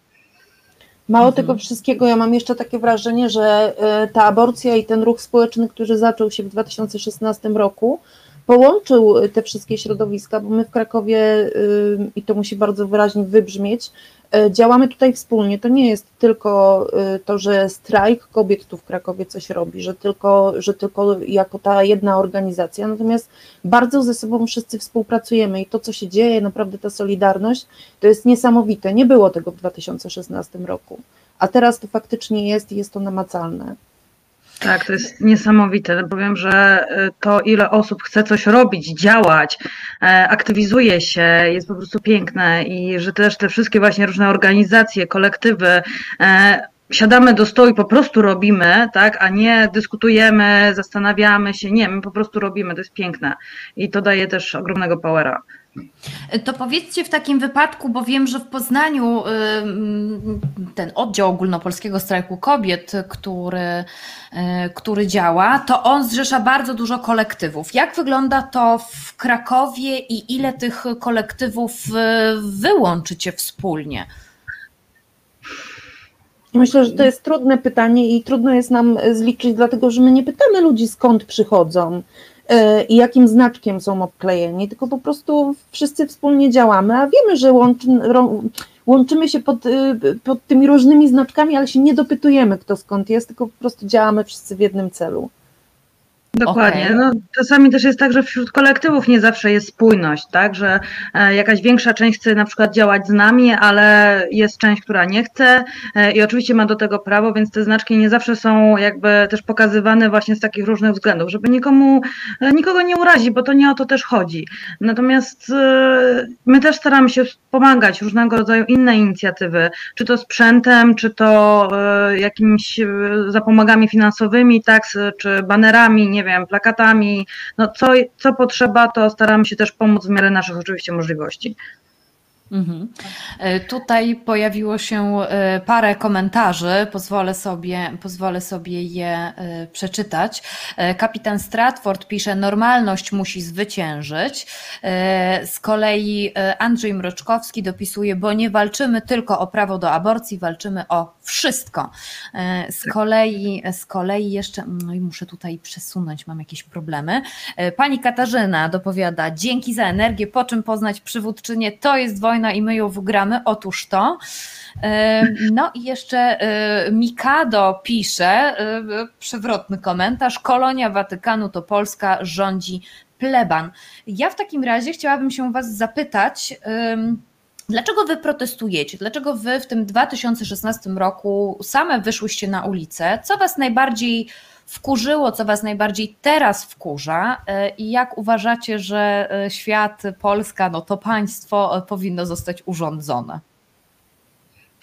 Mało mhm. tego wszystkiego, ja mam jeszcze takie wrażenie, że e, ta aborcja i ten ruch społeczny, który zaczął się w 2016 roku, połączył te wszystkie środowiska, bo my w Krakowie, i to musi bardzo wyraźnie wybrzmieć, e, działamy tutaj wspólnie. To nie jest tylko e, to, że strajk kobiet tu w Krakowie coś robi, że tylko, że tylko jako ta jedna organizacja, natomiast bardzo ze sobą wszyscy współpracujemy i to, co się dzieje, naprawdę ta solidarność, to jest niesamowite. Nie było tego w 2016 roku, a teraz to faktycznie jest i jest to namacalne. Tak, to jest niesamowite. Powiem, że y, to, ile osób chce coś robić, działać, e, aktywizuje się, jest po prostu piękne i że też te wszystkie właśnie różne organizacje, kolektywy, e, siadamy do stołu i po prostu robimy, tak, a nie dyskutujemy, zastanawiamy się. Nie, my po prostu robimy, to jest piękne i to daje też ogromnego powera. To powiedzcie w takim wypadku, bo wiem, że w Poznaniu ten oddział ogólnopolskiego strajku kobiet, który, y, który działa, to on zrzesza bardzo dużo kolektywów. Jak wygląda to w Krakowie i ile tych kolektywów y, wyłączycie wspólnie? Myślę, że to jest trudne pytanie i trudno jest nam zliczyć, dlatego że my nie pytamy ludzi skąd przychodzą i jakim znaczkiem są obklejeni, tylko po prostu wszyscy wspólnie działamy, a wiemy, że łączy, łączymy się pod, y, pod tymi różnymi znaczkami, ale się nie dopytujemy, kto skąd jest, tylko po prostu działamy wszyscy w jednym celu. Dokładnie. Okay. No, czasami też jest tak, że wśród kolektywów nie zawsze jest spójność, tak, że e, jakaś większa część chce na przykład działać z nami, ale jest część, która nie chce e, i oczywiście ma do tego prawo, więc te znaczki nie zawsze są jakby też pokazywane właśnie z takich różnych względów, żeby nikomu, e, nikogo nie urazić, bo to nie o to też chodzi. Natomiast my też staramy się pomagać różnego rodzaju inne inicjatywy, czy to sprzętem, czy to jakimiś zapomagami finansowymi, tak, czy banerami, nie wiem, plakatami, no co, co potrzeba, to staramy się też pomóc w miarę naszych oczywiście możliwości. Mhm. E, tutaj pojawiło się e, parę komentarzy, pozwolę sobie, pozwolę sobie je e, przeczytać. Kapitan Stratford pisze: Normalność musi zwyciężyć. Z kolei Andrzej Mroczkowski dopisuje: Bo nie walczymy tylko o prawo do aborcji, walczymy o wszystko. Z kolei, z kolei jeszcze, no i muszę tutaj przesunąć, mam jakieś problemy. Pani Katarzyna dopowiada: Dzięki za energię, po czym poznać przywódczynię, to jest wojna wojna i my ją wygramy. Otóż to. No i jeszcze Mikado pisze, przewrotny komentarz, kolonia Watykanu to Polska, rządzi pleban. Ja w takim razie chciałabym się Was zapytać, Dlaczego wy protestujecie? Dlaczego wy w tym 2016 roku same wyszłyście na ulicę? Co was najbardziej wkurzyło, co Was najbardziej teraz wkurza e, i jak uważacie, że e, świat, Polska, no to państwo e, powinno zostać urządzone?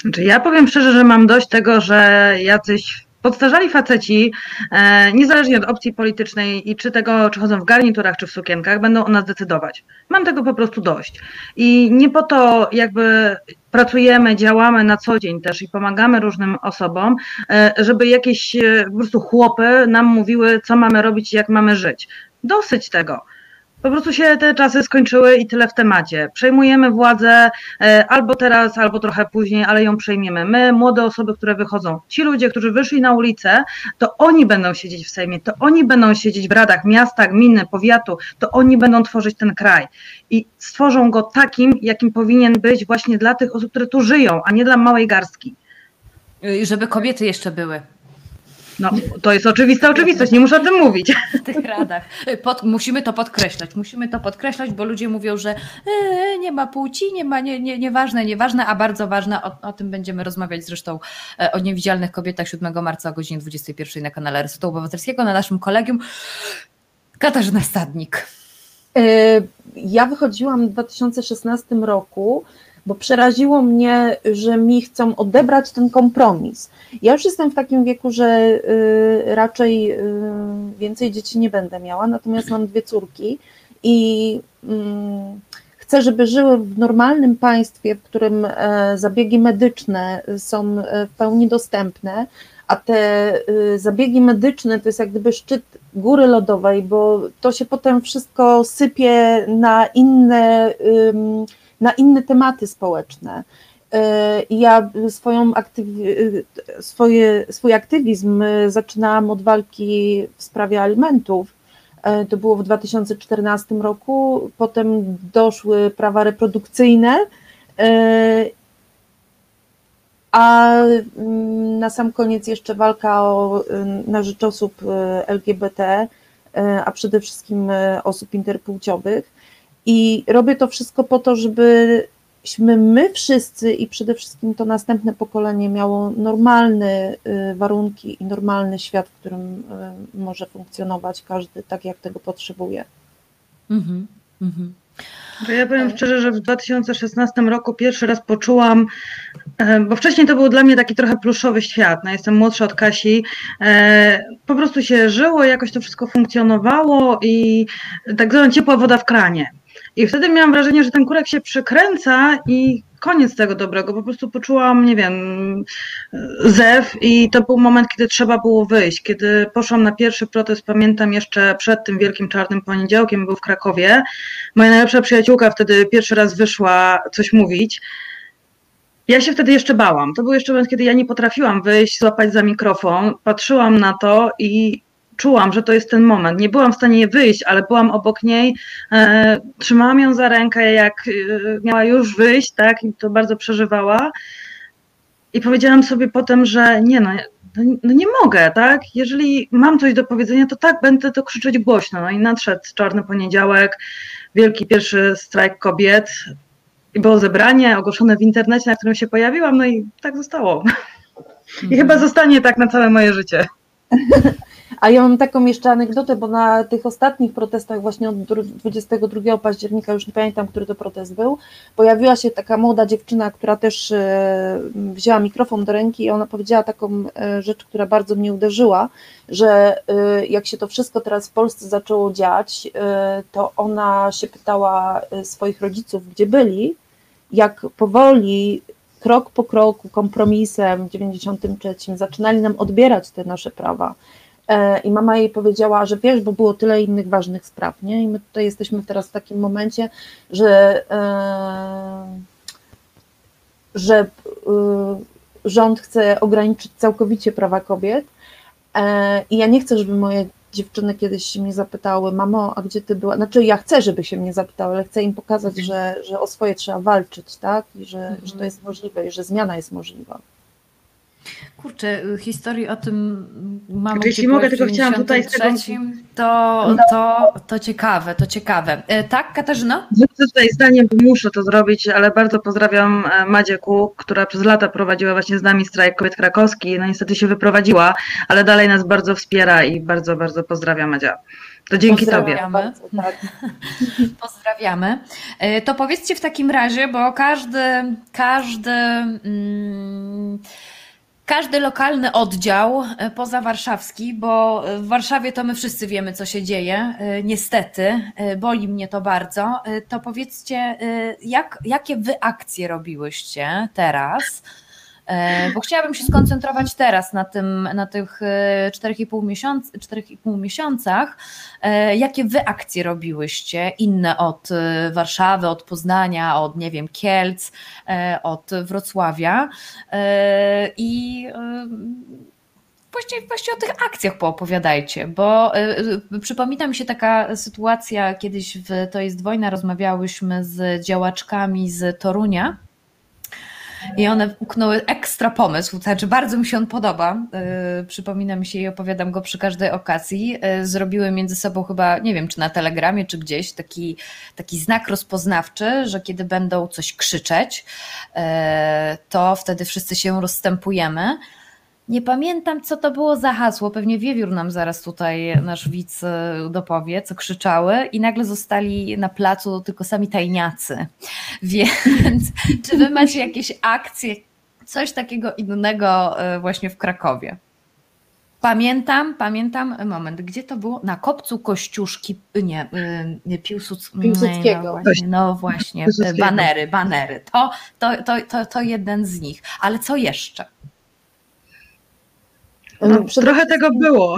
Znaczy ja powiem szczerze, że mam dość tego, że jacyś Podstarzali faceci, e, niezależnie od opcji politycznej i czy tego, czy chodzą w garniturach, czy w sukienkach, będą o nas decydować. Mam tego po prostu dość. I nie po to jakby pracujemy, działamy na co dzień też i pomagamy różnym osobom, e, żeby jakieś e, po prostu chłopy nam mówiły, co mamy robić i jak mamy żyć. Dosyć tego. Po prostu się te czasy skończyły i tyle w temacie. Przejmujemy władzę e, albo teraz, albo trochę później, ale ją przejmiemy. My, młode osoby, które wychodzą, ci ludzie, którzy wyszli na ulicę, to oni będą siedzieć w Sejmie, to oni będą siedzieć w radach miasta, gminy, powiatu, to oni będą tworzyć ten kraj. I stworzą go takim, jakim powinien być właśnie dla tych osób, które tu żyją, a nie dla małej garstki. Y, Żeby kobiety jeszcze były No, to jest oczywista oczywistość, nie muszę o tym mówić. w tych radach. Pod, musimy to podkreślać, musimy to podkreślać, bo ludzie mówią, że e, nie ma płci, nie ma, nie, nie, nieważne, nieważne, a bardzo ważne, o, o tym będziemy rozmawiać zresztą e, o niewidzialnych kobietach 7 marca o godzinie 21 na kanale Resetu Obywatelskiego na naszym kolegium. Katarzyna Stadnik. E, Ja wychodziłam w 2016 roku, bo przeraziło mnie, że mi chcą odebrać ten kompromis. Ja już jestem w takim wieku, że y, raczej y, więcej dzieci nie będę miała, natomiast mam dwie córki i mm, chcę, żeby żyły w normalnym państwie, w którym e, zabiegi medyczne są e, w pełni dostępne, a te y, zabiegi medyczne to jest jak gdyby szczyt góry lodowej, bo to się potem wszystko sypie na inne, ym, na inne tematy społeczne. I Ja swoją aktyw- y, swoje, swój aktywizm y, zaczynałam od walki w sprawie alimentów. To było w 2014 roku. Potem doszły prawa reprodukcyjne. A mm, na sam koniec jeszcze walka o, na rzecz osób LGBT, a przede wszystkim osób interpłciowych. I robię to wszystko po to, żebyśmy my wszyscy i przede wszystkim to następne pokolenie miało normalne y, warunki i normalny świat, w którym y, może funkcjonować każdy tak, jak tego potrzebuje. Mhm, mhm. To ja powiem szczerze, że w 2016 roku pierwszy raz poczułam, e, bo wcześniej to był dla mnie taki trochę pluszowy świat. No, jestem młodsza od Kasi. e, Po prostu się żyło, jakoś to wszystko funkcjonowało i tak zwana ciepła woda w kranie. I wtedy miałam wrażenie, że ten kurek się przykręca i koniec tego dobrego. Po prostu poczułam, nie wiem, zew i to był moment, kiedy trzeba było wyjść. Kiedy poszłam na pierwszy protest, pamiętam jeszcze przed tym wielkim czarnym poniedziałkiem, był w Krakowie. Moja najlepsza przyjaciółka wtedy pierwszy raz wyszła coś mówić. Ja się wtedy jeszcze bałam. To był jeszcze moment, kiedy ja nie potrafiłam wyjść, złapać za mikrofon. Patrzyłam na to i czułam, że to jest ten moment. Nie byłam w stanie wyjść, ale byłam obok niej, e, trzymałam ją za rękę, jak e, miała już wyjść, tak, i to bardzo przeżywała. I powiedziałam sobie potem, że nie no, no, no nie mogę, tak? Jeżeli mam coś do powiedzenia, to tak, będę to krzyczeć głośno. No i nadszedł czarny poniedziałek, wielki pierwszy strajk kobiet. I było zebranie ogłoszone w internecie, na którym się pojawiłam, no i tak zostało. I chyba zostanie tak na całe moje życie. A ja mam taką jeszcze anegdotę, bo na tych ostatnich protestach, właśnie od dru- 22 października, już nie pamiętam, który to protest był, pojawiła się taka młoda dziewczyna, która też e, wzięła mikrofon do ręki i ona powiedziała taką e, rzecz, która bardzo mnie uderzyła, że e, jak się to wszystko teraz w Polsce zaczęło dziać, to ona się pytała swoich rodziców, gdzie byli, jak powoli krok po kroku, kompromisem w 93 zaczynali nam odbierać te nasze prawa. E, I mama jej powiedziała, że wiesz, bo było tyle innych ważnych spraw, nie? I my tutaj jesteśmy teraz w takim momencie, że, e, że e, rząd chce ograniczyć całkowicie prawa kobiet. I ja nie chcę, żeby moje dziewczyny kiedyś się mnie zapytały, mamo, a gdzie ty była? Znaczy, ja chcę, żeby się mnie zapytały, ale chcę im pokazać, że, że o swoje trzeba walczyć, tak? I że, że to jest możliwe, i że zmiana jest możliwa. Kurczę, y, historii o tym mam. Znaczy, jeśli mogę, tylko chciałam tutaj z tego- To, to, to ciekawe, to ciekawe. E, Tak, Katarzyna? Wrócę tutaj zdaniem, bo muszę to zrobić, ale bardzo pozdrawiam e, Madzie Kuk, która przez lata prowadziła właśnie z nami strajk kobiet krakowski. No niestety się wyprowadziła, ale dalej nas bardzo wspiera i bardzo, bardzo pozdrawiam Madzia. To dzięki Tobie. Pozdrawiamy. Bardzo, tak. Pozdrawiamy. E, To powiedzcie w takim razie, bo każdy, każdy, mm, Każdy lokalny oddział e, poza warszawski, bo w Warszawie to my wszyscy wiemy, co się dzieje. e, Niestety, e, boli mnie to bardzo. E, To powiedzcie, e, jak, jakie wy akcje robiłyście teraz? E, Bo chciałabym się skoncentrować teraz na, tym, na tych e, 4,5 miesiąc, 4,5 miesiącach. E, Jakie wy akcje robiłyście, inne od e, Warszawy, od Poznania, od nie wiem, Kielc, e, od Wrocławia? E, I e, Właściwie, właściwie o tych akcjach poopowiadajcie, bo y, przypomina mi się taka sytuacja, kiedyś w To jest wojna rozmawiałyśmy z działaczkami z Torunia i one uknęły ekstra pomysł, znaczy bardzo mi się on podoba, y, przypomina mi się i opowiadam go przy każdej okazji. Y, Zrobiły między sobą chyba, nie wiem czy na telegramie czy gdzieś, taki, taki znak rozpoznawczy, że kiedy będą coś krzyczeć, y, to wtedy wszyscy się rozstępujemy. Nie pamiętam, co to było za hasło. Pewnie wiewiór nam zaraz tutaj nasz widz y, dopowie, co krzyczały, i nagle zostali na placu tylko sami tajniacy. Więc czy wy macie jakieś akcje, coś takiego innego y, właśnie w Krakowie? Pamiętam, pamiętam, moment, gdzie to było? Na kopcu Kościuszki, nie, nie Piłsuc, Piłsudskiego. No właśnie, no właśnie, banery, banery. To, to, to, to, to jeden z nich. Ale co jeszcze? No, Przede trochę tego było.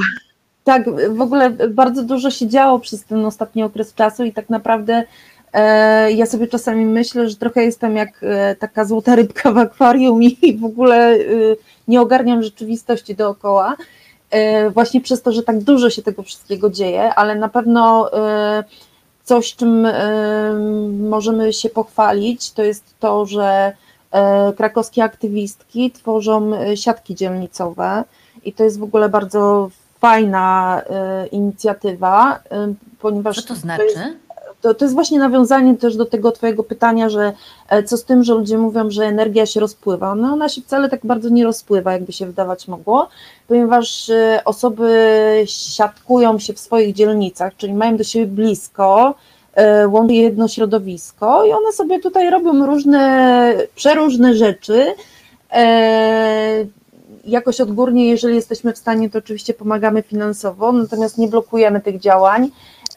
Tak, w ogóle bardzo dużo się działo przez ten ostatni okres czasu i tak naprawdę e, ja sobie czasami myślę, że trochę jestem jak e, taka złota rybka w akwarium i w ogóle e, nie ogarniam rzeczywistości dookoła. E, właśnie przez to, że tak dużo się tego wszystkiego dzieje, ale na pewno e, coś, czym e, możemy się pochwalić, to jest to, że krakowskie aktywistki tworzą siatki dzielnicowe i to jest w ogóle bardzo fajna e, inicjatywa, e, ponieważ Co to jest, znaczy? to, to jest właśnie nawiązanie też do tego Twojego pytania, że e, co z tym, że ludzie mówią, że energia się rozpływa. No ona się wcale tak bardzo nie rozpływa, jakby się wydawać mogło, ponieważ osoby siatkują się w swoich dzielnicach, czyli mają do siebie blisko, łączy je jedno środowisko i one sobie tutaj robią różne, przeróżne rzeczy. Jakoś odgórnie, jeżeli jesteśmy w stanie, to oczywiście pomagamy finansowo, natomiast nie blokujemy tych działań.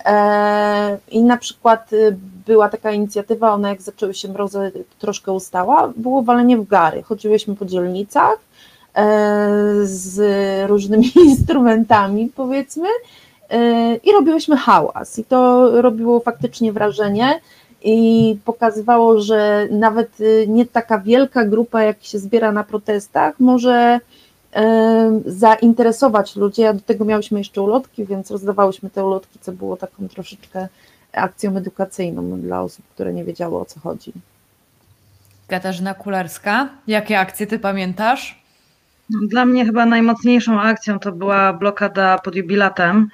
E, I na przykład y, była taka inicjatywa, ona jak zaczęły się mrozy troszkę ustała, było walenie w gary. Chodziłyśmy po dzielnicach e, z różnymi instrumentami, powiedzmy, e, i robiłyśmy hałas. I to robiło faktycznie wrażenie i pokazywało, że nawet y, nie taka wielka grupa, jak się zbiera na protestach, może e, zainteresować ludzi. A do tego miałyśmy jeszcze ulotki, więc rozdawałyśmy te ulotki, co było taką troszeczkę akcją edukacyjną dla osób, które nie wiedziały o co chodzi. Katarzyna Kularska, jakie akcje ty pamiętasz? Dla mnie chyba najmocniejszą akcją to była blokada pod jubilatem.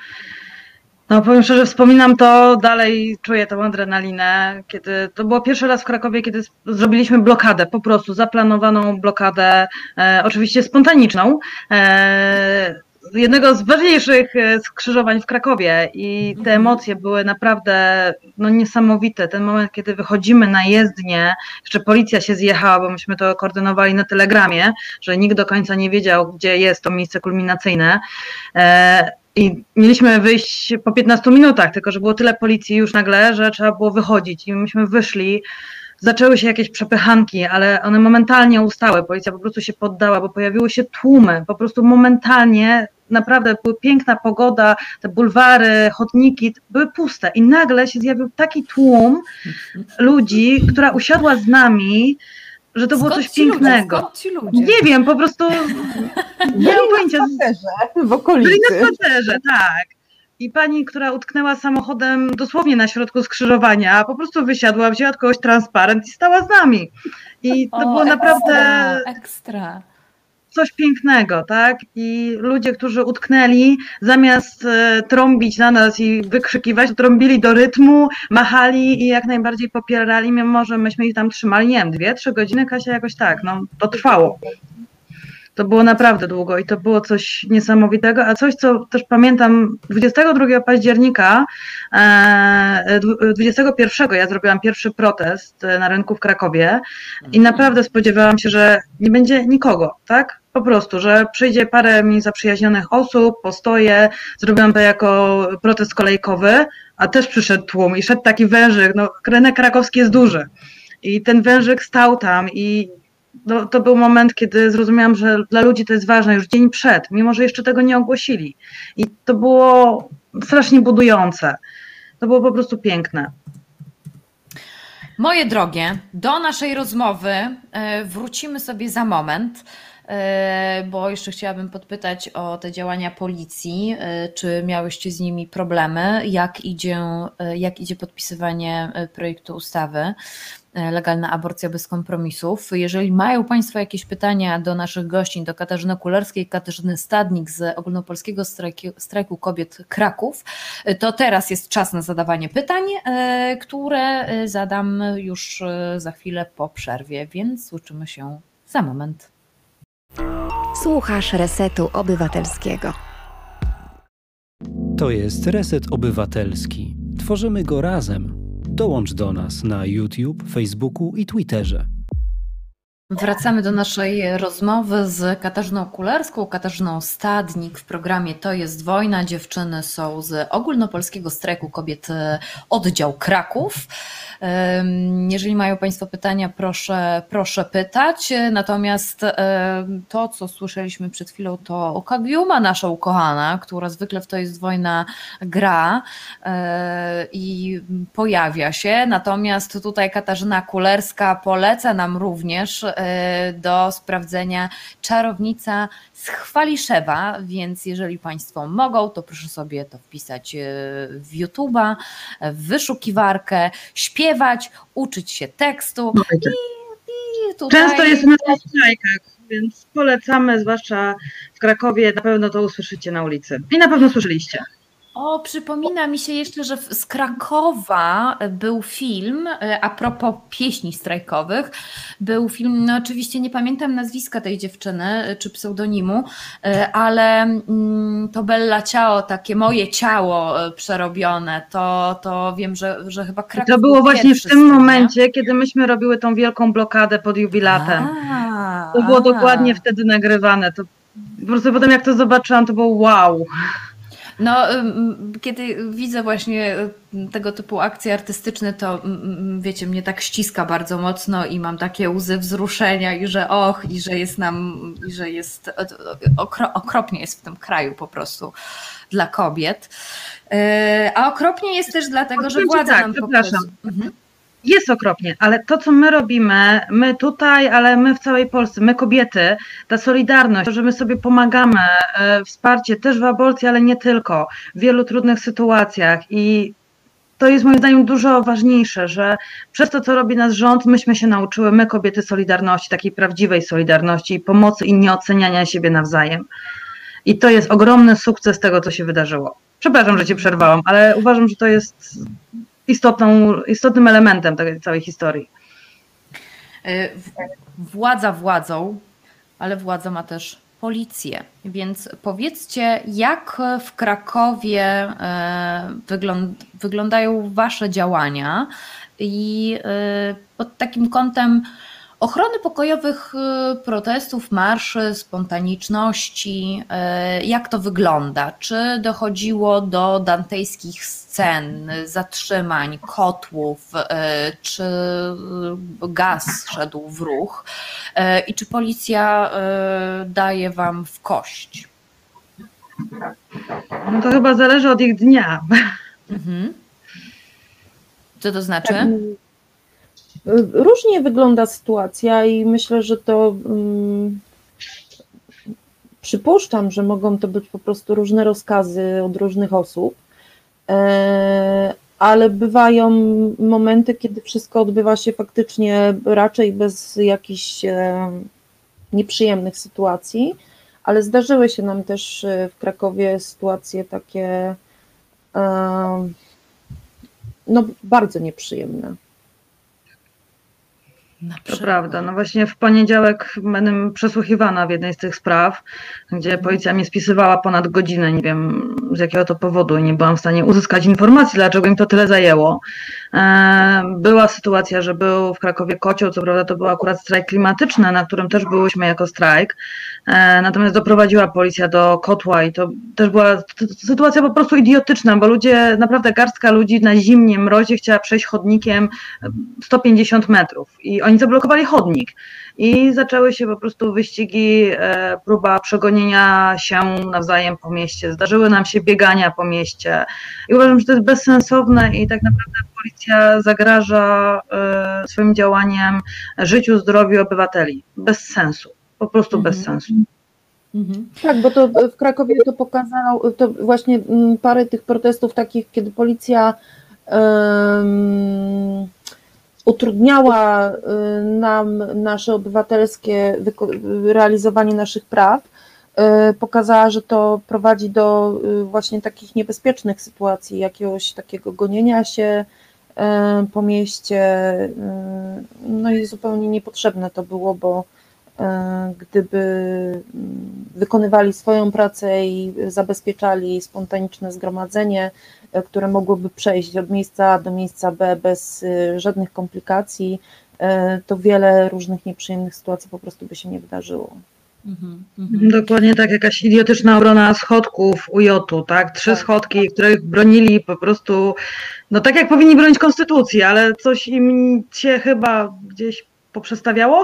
No powiem szczerze, wspominam to, dalej czuję tą adrenalinę, kiedy to było pierwszy raz w Krakowie, kiedy zrobiliśmy blokadę, po prostu zaplanowaną blokadę, e, oczywiście spontaniczną, e, jednego z ważniejszych e, skrzyżowań w Krakowie i te emocje były naprawdę no, niesamowite. Ten moment, kiedy wychodzimy na jezdnię, jeszcze policja się zjechała, bo myśmy to koordynowali na telegramie, że nikt do końca nie wiedział, gdzie jest to miejsce kulminacyjne. I mieliśmy wyjść po 15 minutach, tylko że było tyle policji już nagle, że trzeba było wychodzić. I myśmy wyszli. Zaczęły się jakieś przepychanki, ale one momentalnie ustały. Policja po prostu się poddała, bo pojawiły się tłumy. Po prostu momentalnie, naprawdę była piękna pogoda, te bulwary, chodniki były puste. I nagle się zjawił taki tłum ludzi, która usiadła z nami, że to było Skąd coś ci ludzie? pięknego. Skąd ci ludzie? Nie wiem, po prostu nie mam pojęcia. w Byli okolicy. na spacerze, tak. I pani, która utknęła samochodem dosłownie na środku skrzyżowania, po prostu wysiadła, wzięła od kogoś transparent i stała z nami. I to O, było naprawdę Ekstra, ekstra. Coś pięknego, tak? I ludzie, którzy utknęli, zamiast e, trąbić na nas i wykrzykiwać, trąbili do rytmu, machali i jak najbardziej popierali, mimo że myśmy ich tam trzymali, nie wiem, dwie, trzy godziny, Kasia, jakoś tak, no, to trwało. To było naprawdę długo i to było coś niesamowitego, a coś, co też pamiętam, 22 października, e, dwu- 21 ja zrobiłam pierwszy protest e, na rynku w Krakowie i naprawdę spodziewałam się, że nie będzie nikogo, tak? Po prostu, że przyjdzie parę mi zaprzyjaźnionych osób, postoję, zrobiłam to jako protest kolejkowy, a też przyszedł tłum i szedł taki wężyk, no rynek krakowski jest duży i ten wężyk stał tam i no, to był moment, kiedy zrozumiałam, że dla ludzi to jest ważne już dzień przed, mimo że jeszcze tego nie ogłosili. I to było strasznie budujące. To było po prostu piękne. Moje drogie, do naszej rozmowy e, wrócimy sobie za moment, bo jeszcze chciałabym podpytać o te działania policji. E, czy miałyście z nimi problemy? Jak idzie, jak idzie podpisywanie projektu ustawy? Legalna aborcja bez kompromisów. Jeżeli mają Państwo jakieś pytania do naszych gości, do Katarzyny Kulerskiej, Katarzyny Stadnik z Ogólnopolskiego Strajku, Strajku Kobiet Kraków, to teraz jest czas na zadawanie pytań, e, które zadam już e, za chwilę po przerwie, więc słyszymy się za moment. Słuchasz Resetu Obywatelskiego. To jest Reset Obywatelski. Tworzymy go razem. Dołącz do nas na YouTube, Facebooku i Twitterze. Wracamy do naszej rozmowy z Katarzyną Kulerską, Katarzyną Stadnik w programie To jest wojna. Dziewczyny są z ogólnopolskiego strajku kobiet e, oddział Kraków. Jeżeli mają Państwo pytania, proszę, proszę pytać. Natomiast to, co słyszeliśmy przed chwilą, to Kagiuma, nasza ukochana, która zwykle w To jest wojna gra e, i pojawia się. Natomiast tutaj Katarzyna Kulerska poleca nam również e, do sprawdzenia czarownica z Chwaliszewa, więc jeżeli Państwo mogą, to proszę sobie to wpisać e, w YouTube'a, w wyszukiwarkę, śpiewać, uczyć się tekstu No i, i tutaj... Często jest na strajkach, więc polecamy, zwłaszcza w Krakowie, na pewno to usłyszycie na ulicy. I na pewno słyszeliście. O, przypomina mi się jeszcze, że z Krakowa był film, e, a propos pieśni strajkowych, był film, no oczywiście nie pamiętam nazwiska tej dziewczyny, e, czy pseudonimu, e, ale mm, to Bella Ciało, takie moje ciało przerobione, to, to wiem, że, że chyba Kraków To było właśnie w tym tym, momencie, kiedy myśmy robiły tą wielką blokadę pod jubilatem. A, To było a. dokładnie wtedy nagrywane. To po prostu potem jak to zobaczyłam, to było wow. No, kiedy widzę właśnie tego typu akcje artystyczne, to wiecie, mnie tak ściska bardzo mocno i mam takie łzy wzruszenia i że och, i że jest nam, i że jest okro, okropnie jest w tym kraju po prostu dla kobiet. Yy, A okropnie jest też dlatego, że władza tak, nam po prostu... Mhm. Jest okropnie, ale to, co my robimy, my tutaj, ale my w całej Polsce, my kobiety, ta solidarność, to, że my sobie pomagamy, e, wsparcie też w aborcji, ale nie tylko, w wielu trudnych sytuacjach i to jest moim zdaniem dużo ważniejsze, że przez to, co robi nasz rząd, myśmy się nauczyły, my kobiety solidarności, takiej prawdziwej solidarności, pomocy i nieoceniania siebie nawzajem. I to jest ogromny sukces tego, co się wydarzyło. Przepraszam, że cię przerwałam, ale uważam, że to jest istotną, istotnym elementem tej całej historii. W- Władza władzą, ale władza ma też policję. Więc powiedzcie, jak w Krakowie e, wygląd- wyglądają Wasze działania i e, pod takim kątem ochrony pokojowych e, protestów, marszy, spontaniczności, e, jak to wygląda? Czy dochodziło do dantejskich scen, zatrzymań, kotłów, e, czy gaz szedł w ruch? I czy policja daje Wam w kość? No to chyba zależy od ich dnia. Mhm. Co to znaczy? Różnie wygląda sytuacja i myślę, że to mm, przypuszczam, że mogą to być po prostu różne rozkazy od różnych osób, e, ale bywają momenty, kiedy wszystko odbywa się faktycznie raczej bez jakichś e, nieprzyjemnych sytuacji, ale zdarzyły się nam też e, w Krakowie sytuacje takie no, bardzo nieprzyjemne. To prawda. No właśnie w poniedziałek będę przesłuchiwana w jednej z tych spraw, gdzie policja mnie spisywała ponad godzinę, nie wiem z jakiego to powodu. I nie byłam w stanie uzyskać informacji, dlaczego im to tyle zajęło. E, Była sytuacja, że był w Krakowie kocioł, co prawda to był akurat strajk klimatyczny, na którym też byłyśmy jako strajk, natomiast doprowadziła policja do kotła i to też była sytuacja po prostu idiotyczna, bo ludzie, naprawdę garstka ludzi na zimnie, mrozie chciała przejść chodnikiem 150 metrów i oni zablokowali chodnik i zaczęły się po prostu wyścigi, e, próba przegonienia się nawzajem po mieście. Zdarzyły nam się biegania po mieście i uważam, że to jest bezsensowne i tak naprawdę policja zagraża e, swoim działaniem życiu, zdrowiu obywateli. Bez sensu, po prostu bez Mhm. sensu. Mhm. Tak, bo to w Krakowie to pokazało, to właśnie mm, parę tych protestów takich, kiedy policja em, utrudniała y, nam nasze obywatelskie realizowanie naszych praw, y, pokazała, że to prowadzi do y, właśnie takich niebezpiecznych sytuacji, jakiegoś takiego gonienia się po mieście, no i zupełnie niepotrzebne to było, bo gdyby mm, wykonywali swoją pracę i zabezpieczali spontaniczne zgromadzenie, e, które mogłoby przejść od miejsca A do miejsca B bez y, żadnych komplikacji, e, to wiele różnych nieprzyjemnych sytuacji po prostu by się nie wydarzyło. Mhm. Mhm. Dokładnie tak, jakaś idiotyczna obrona schodków UJ-u, tak? Trzy Tak. schodki, których bronili po prostu, no tak jak powinni bronić konstytucji, ale coś im się chyba gdzieś poprzestawiało.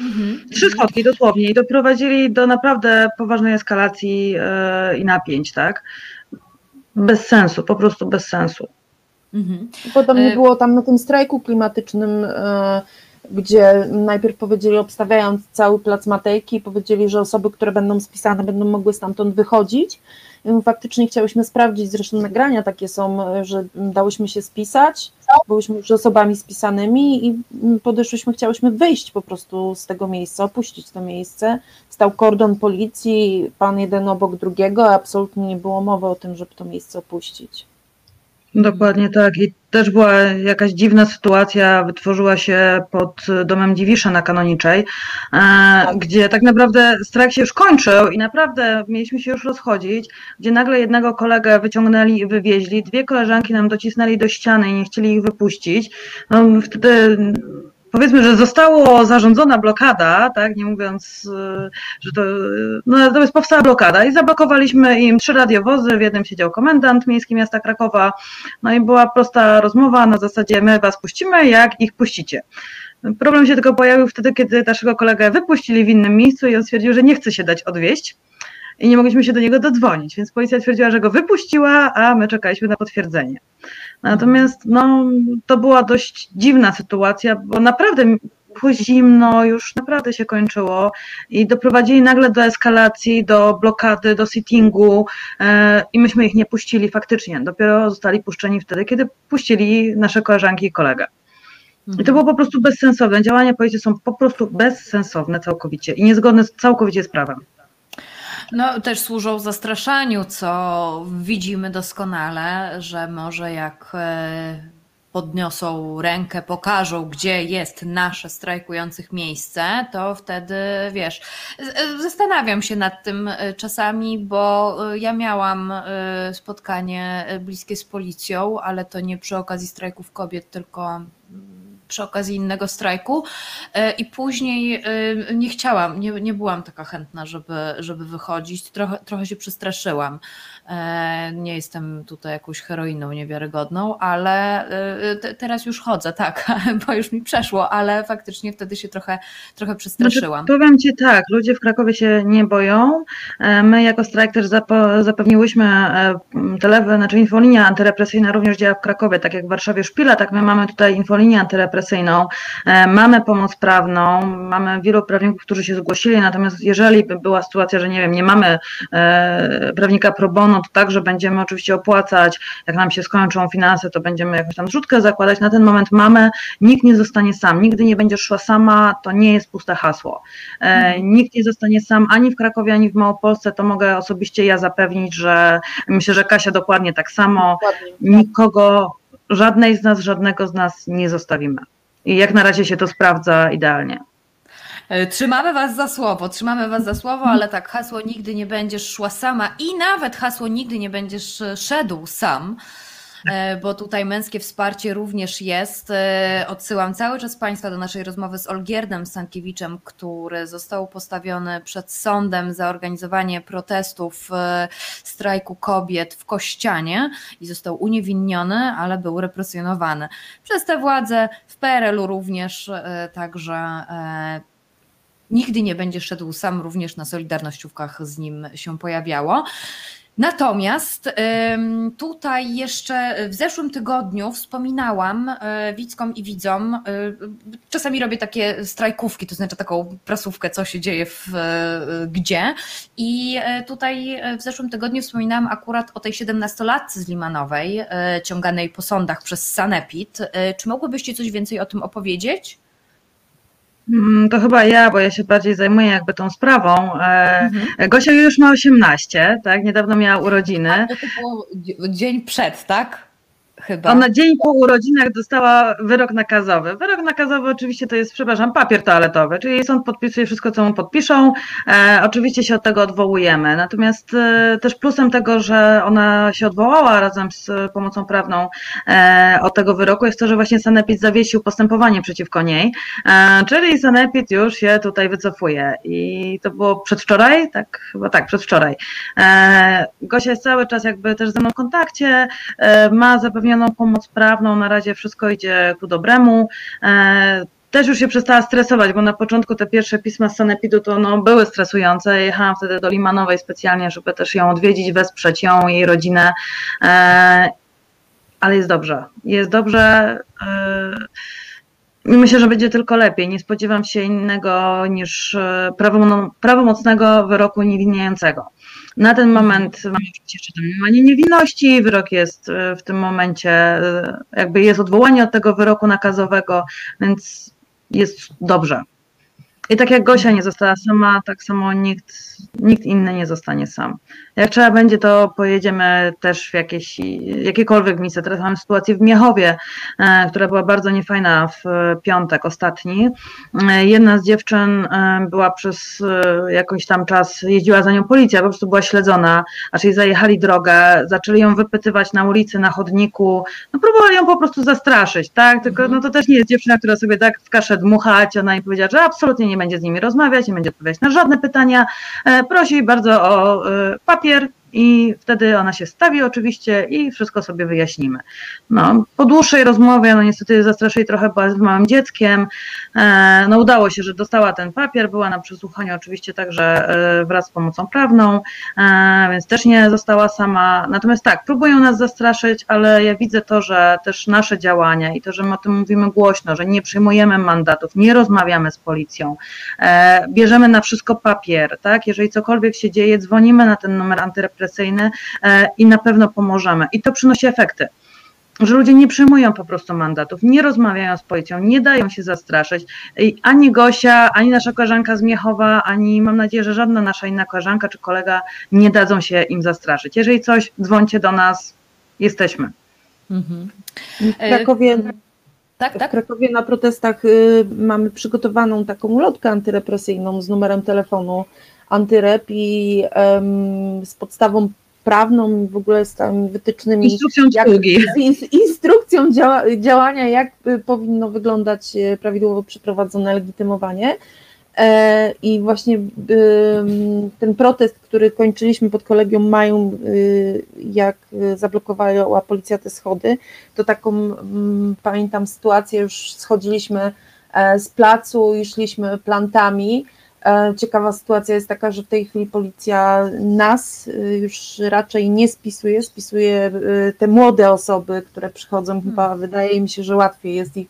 Mhm. Trzy schodki dosłownie i doprowadzili do naprawdę poważnej eskalacji e, i napięć, tak? Bez sensu, po prostu bez sensu. Mhm. Potem nie E, było tam na tym strajku klimatycznym, e, gdzie najpierw powiedzieli, obstawiając cały plac Matejki, powiedzieli, że osoby, które będą spisane, będą mogły stamtąd wychodzić. Faktycznie chciałyśmy sprawdzić, zresztą nagrania takie są, że dałyśmy się spisać, byłyśmy już osobami spisanymi i podeszłyśmy, chciałyśmy wyjść po prostu z tego miejsca, opuścić to miejsce. Stał kordon policji, pan jeden obok drugiego, absolutnie nie było mowy o tym, żeby to miejsce opuścić. Dokładnie tak. I też była jakaś dziwna sytuacja, wytworzyła się pod domem Dziwisza na Kanoniczej, e, gdzie tak naprawdę strajk się już kończył i naprawdę mieliśmy się już rozchodzić, gdzie nagle jednego kolegę wyciągnęli i wywieźli, dwie koleżanki nam docisnęli do ściany i nie chcieli ich wypuścić. No, wtedy powiedzmy, że została zarządzona blokada, tak, nie mówiąc, y, że to, y, no natomiast powstała blokada i zablokowaliśmy im trzy radiowozy, w jednym siedział komendant miejski miasta Krakowa, no i była prosta rozmowa na zasadzie my was puścimy, jak ich puścicie. Problem się tylko pojawił wtedy, kiedy naszego kolegę wypuścili w innym miejscu i on stwierdził, że nie chce się dać odwieźć i nie mogliśmy się do niego dodzwonić, więc policja twierdziła, że go wypuściła, a my czekaliśmy na potwierdzenie. Natomiast no, to była dość dziwna sytuacja, bo naprawdę było zimno, już naprawdę się kończyło i doprowadzili nagle do eskalacji, do blokady, do sittingu e, i myśmy ich nie puścili faktycznie. Dopiero zostali puszczeni wtedy, kiedy puścili nasze koleżanki i kolegę. I to było po prostu bezsensowne. Działania policji są po prostu bezsensowne całkowicie i niezgodne całkowicie z prawem. No, też służą zastraszaniu, co widzimy doskonale, że może jak e, podniosą rękę, pokażą, gdzie jest nasze strajkujących miejsce, to wtedy wiesz. z- Zastanawiam się nad tym e, czasami, bo e, ja miałam e, spotkanie e, bliskie z policją, ale to nie przy okazji strajków kobiet, tylko przy okazji innego strajku. E, I później e, nie chciałam, nie, nie byłam taka chętna, żeby, żeby wychodzić. Trochę, trochę się przestraszyłam. E, Nie jestem tutaj jakąś heroiną niewiarygodną, ale e, te- teraz już chodzę, tak, bo już mi przeszło, ale faktycznie wtedy się trochę, trochę przestraszyłam. Znaczy, powiem Ci tak, ludzie w Krakowie się nie boją. E, My jako strajk też zapewniłyśmy e, tele, znaczy infolinia antyrepresyjna również działa w Krakowie, tak jak w Warszawie Szpila, tak my mamy tutaj infolinię antyrepresyjną, mamy pomoc prawną, mamy wielu prawników, którzy się zgłosili, natomiast jeżeli by była sytuacja, że nie wiem, nie mamy prawnika pro bono, to także będziemy oczywiście opłacać, jak nam się skończą finanse, to będziemy jakąś tam zrzutkę zakładać. Na ten moment mamy, nikt nie zostanie sam, nigdy nie będziesz szła sama, to nie jest puste hasło. E, nikt nie zostanie sam ani w Krakowie, ani w Małopolsce, to mogę osobiście ja zapewnić, że myślę, że Kasia dokładnie tak samo, Dokładnie. nikogo, żadnej z nas, żadnego z nas nie zostawimy. I jak na razie się to sprawdza idealnie. E, Trzymamy Was za słowo, trzymamy Was za słowo, ale tak, hasło nigdy nie będziesz szła sama i nawet hasło nigdy nie będziesz e, szedł sam. e, bo tutaj męskie wsparcie również jest. Odsyłam cały czas Państwa do naszej rozmowy z Olgierdem Stankiewiczem, który został postawiony przed sądem za organizowanie protestów strajku kobiet w Kościanie i został uniewinniony, ale był represjonowany przez te władze w PRL-u również, także nigdy nie będzie szedł sam, również na Solidarnościówkach z nim się pojawiało. Natomiast tutaj jeszcze w zeszłym tygodniu wspominałam e, widzkom i widzom, e, czasami robię takie strajkówki, to znaczy taką prasówkę, co się dzieje w, e, gdzie. I tutaj w zeszłym tygodniu wspominałam akurat o tej 17-latce z Limanowej, ciąganej po sądach przez Sanepid. Czy mogłybyście coś więcej o tym opowiedzieć? Mm, to chyba ja, bo ja się bardziej zajmuję jakby tą sprawą. E, mhm. Gosia już ma 18, tak? Niedawno miała urodziny. A to było dzień przed, tak? Chyba. Ona dzień po urodzinach dostała wyrok nakazowy. Wyrok nakazowy oczywiście to jest, przepraszam, papier toaletowy, czyli sąd podpisuje wszystko, co mu podpiszą. E, oczywiście się od tego odwołujemy. Natomiast e, też plusem tego, że ona się odwołała razem z pomocą prawną e, od tego wyroku jest to, że właśnie Sanepid zawiesił postępowanie przeciwko niej, e, czyli Sanepid już się tutaj wycofuje. I to było przedwczoraj, tak, chyba tak, przedwczoraj. E, Gosia jest cały czas jakby też ze mną w kontakcie, e, ma zapewnioną zapewnioną pomoc prawną, na razie wszystko idzie ku dobremu. E, też już się przestała stresować, bo na początku te pierwsze pisma z Sanepidu to no, były stresujące. Jechałam wtedy do Limanowej specjalnie, żeby też ją odwiedzić, wesprzeć ją, jej rodzinę. E, ale jest dobrze. Jest dobrze. Myślę, że będzie tylko lepiej. Nie spodziewam się innego niż prawomocnego wyroku niewinniającego. Na ten moment mamy oczywiście jeszcze domniemanie niewinności, wyrok jest e, w tym momencie, e, jakby jest odwołanie od tego wyroku nakazowego, więc jest dobrze. I tak jak Gosia nie została sama, tak samo nikt, nikt inny nie zostanie sam. Jak trzeba będzie, to pojedziemy też w jakieś, jakiekolwiek miejsce. Teraz mamy sytuację w Miechowie, e, która była bardzo niefajna w piątek ostatni. E, jedna z dziewczyn e, była przez jakiś tam czas, jeździła za nią policja, po prostu była śledzona, aż jej zajechali drogę, zaczęli ją wypytywać na ulicy, na chodniku, no próbowali ją po prostu zastraszyć, tak, tylko no to też nie jest dziewczyna, która sobie tak w kaszę dmuchać, ona im powiedziała, że absolutnie nie będzie z nimi rozmawiać, nie będzie odpowiadać na żadne pytania, prosi bardzo o papier, papier i wtedy ona się stawi oczywiście i wszystko sobie wyjaśnimy. No, po dłuższej rozmowie, no niestety zastraszyli trochę, była z małym dzieckiem, e, no udało się, że dostała ten papier, była na przesłuchaniu oczywiście także e, wraz z pomocą prawną, e, więc też nie została sama. Natomiast tak, próbują nas zastraszyć, ale ja widzę to, że też nasze działania i to, że my o tym mówimy głośno, że nie przyjmujemy mandatów, nie rozmawiamy z policją, bierzemy na wszystko papier, tak, jeżeli cokolwiek się dzieje, dzwonimy na ten numer antyrepresyjny, e, i na pewno pomożemy. I to przynosi efekty że ludzie nie przyjmują po prostu mandatów, nie rozmawiają z policją, nie dają się zastraszyć. I ani Gosia, ani nasza koleżanka z Miechowa, ani mam nadzieję, że żadna nasza inna koleżanka czy kolega nie dadzą się im zastraszyć. Jeżeli coś, dzwońcie do nas, jesteśmy. Mhm. W Krakowie, e, tak, tak? W Krakowie na protestach y, mamy przygotowaną taką ulotkę antyrepresyjną z numerem telefonu antyrep i um, z podstawą prawną w ogóle z tam wytycznymi. Instrukcją jak, z instrukcją działa, działania, jak powinno wyglądać e, prawidłowo przeprowadzone legitymowanie. E, I właśnie ten protest, który kończyliśmy pod kolegium mają, y, jak zablokowała policja te schody, to taką pamiętam sytuację, już schodziliśmy e, z placu i szliśmy plantami E, ciekawa sytuacja jest taka, że w tej chwili policja nas y, już raczej nie spisuje, spisuje y, te młode osoby, które przychodzą, hmm. chyba wydaje mi się, że łatwiej jest ich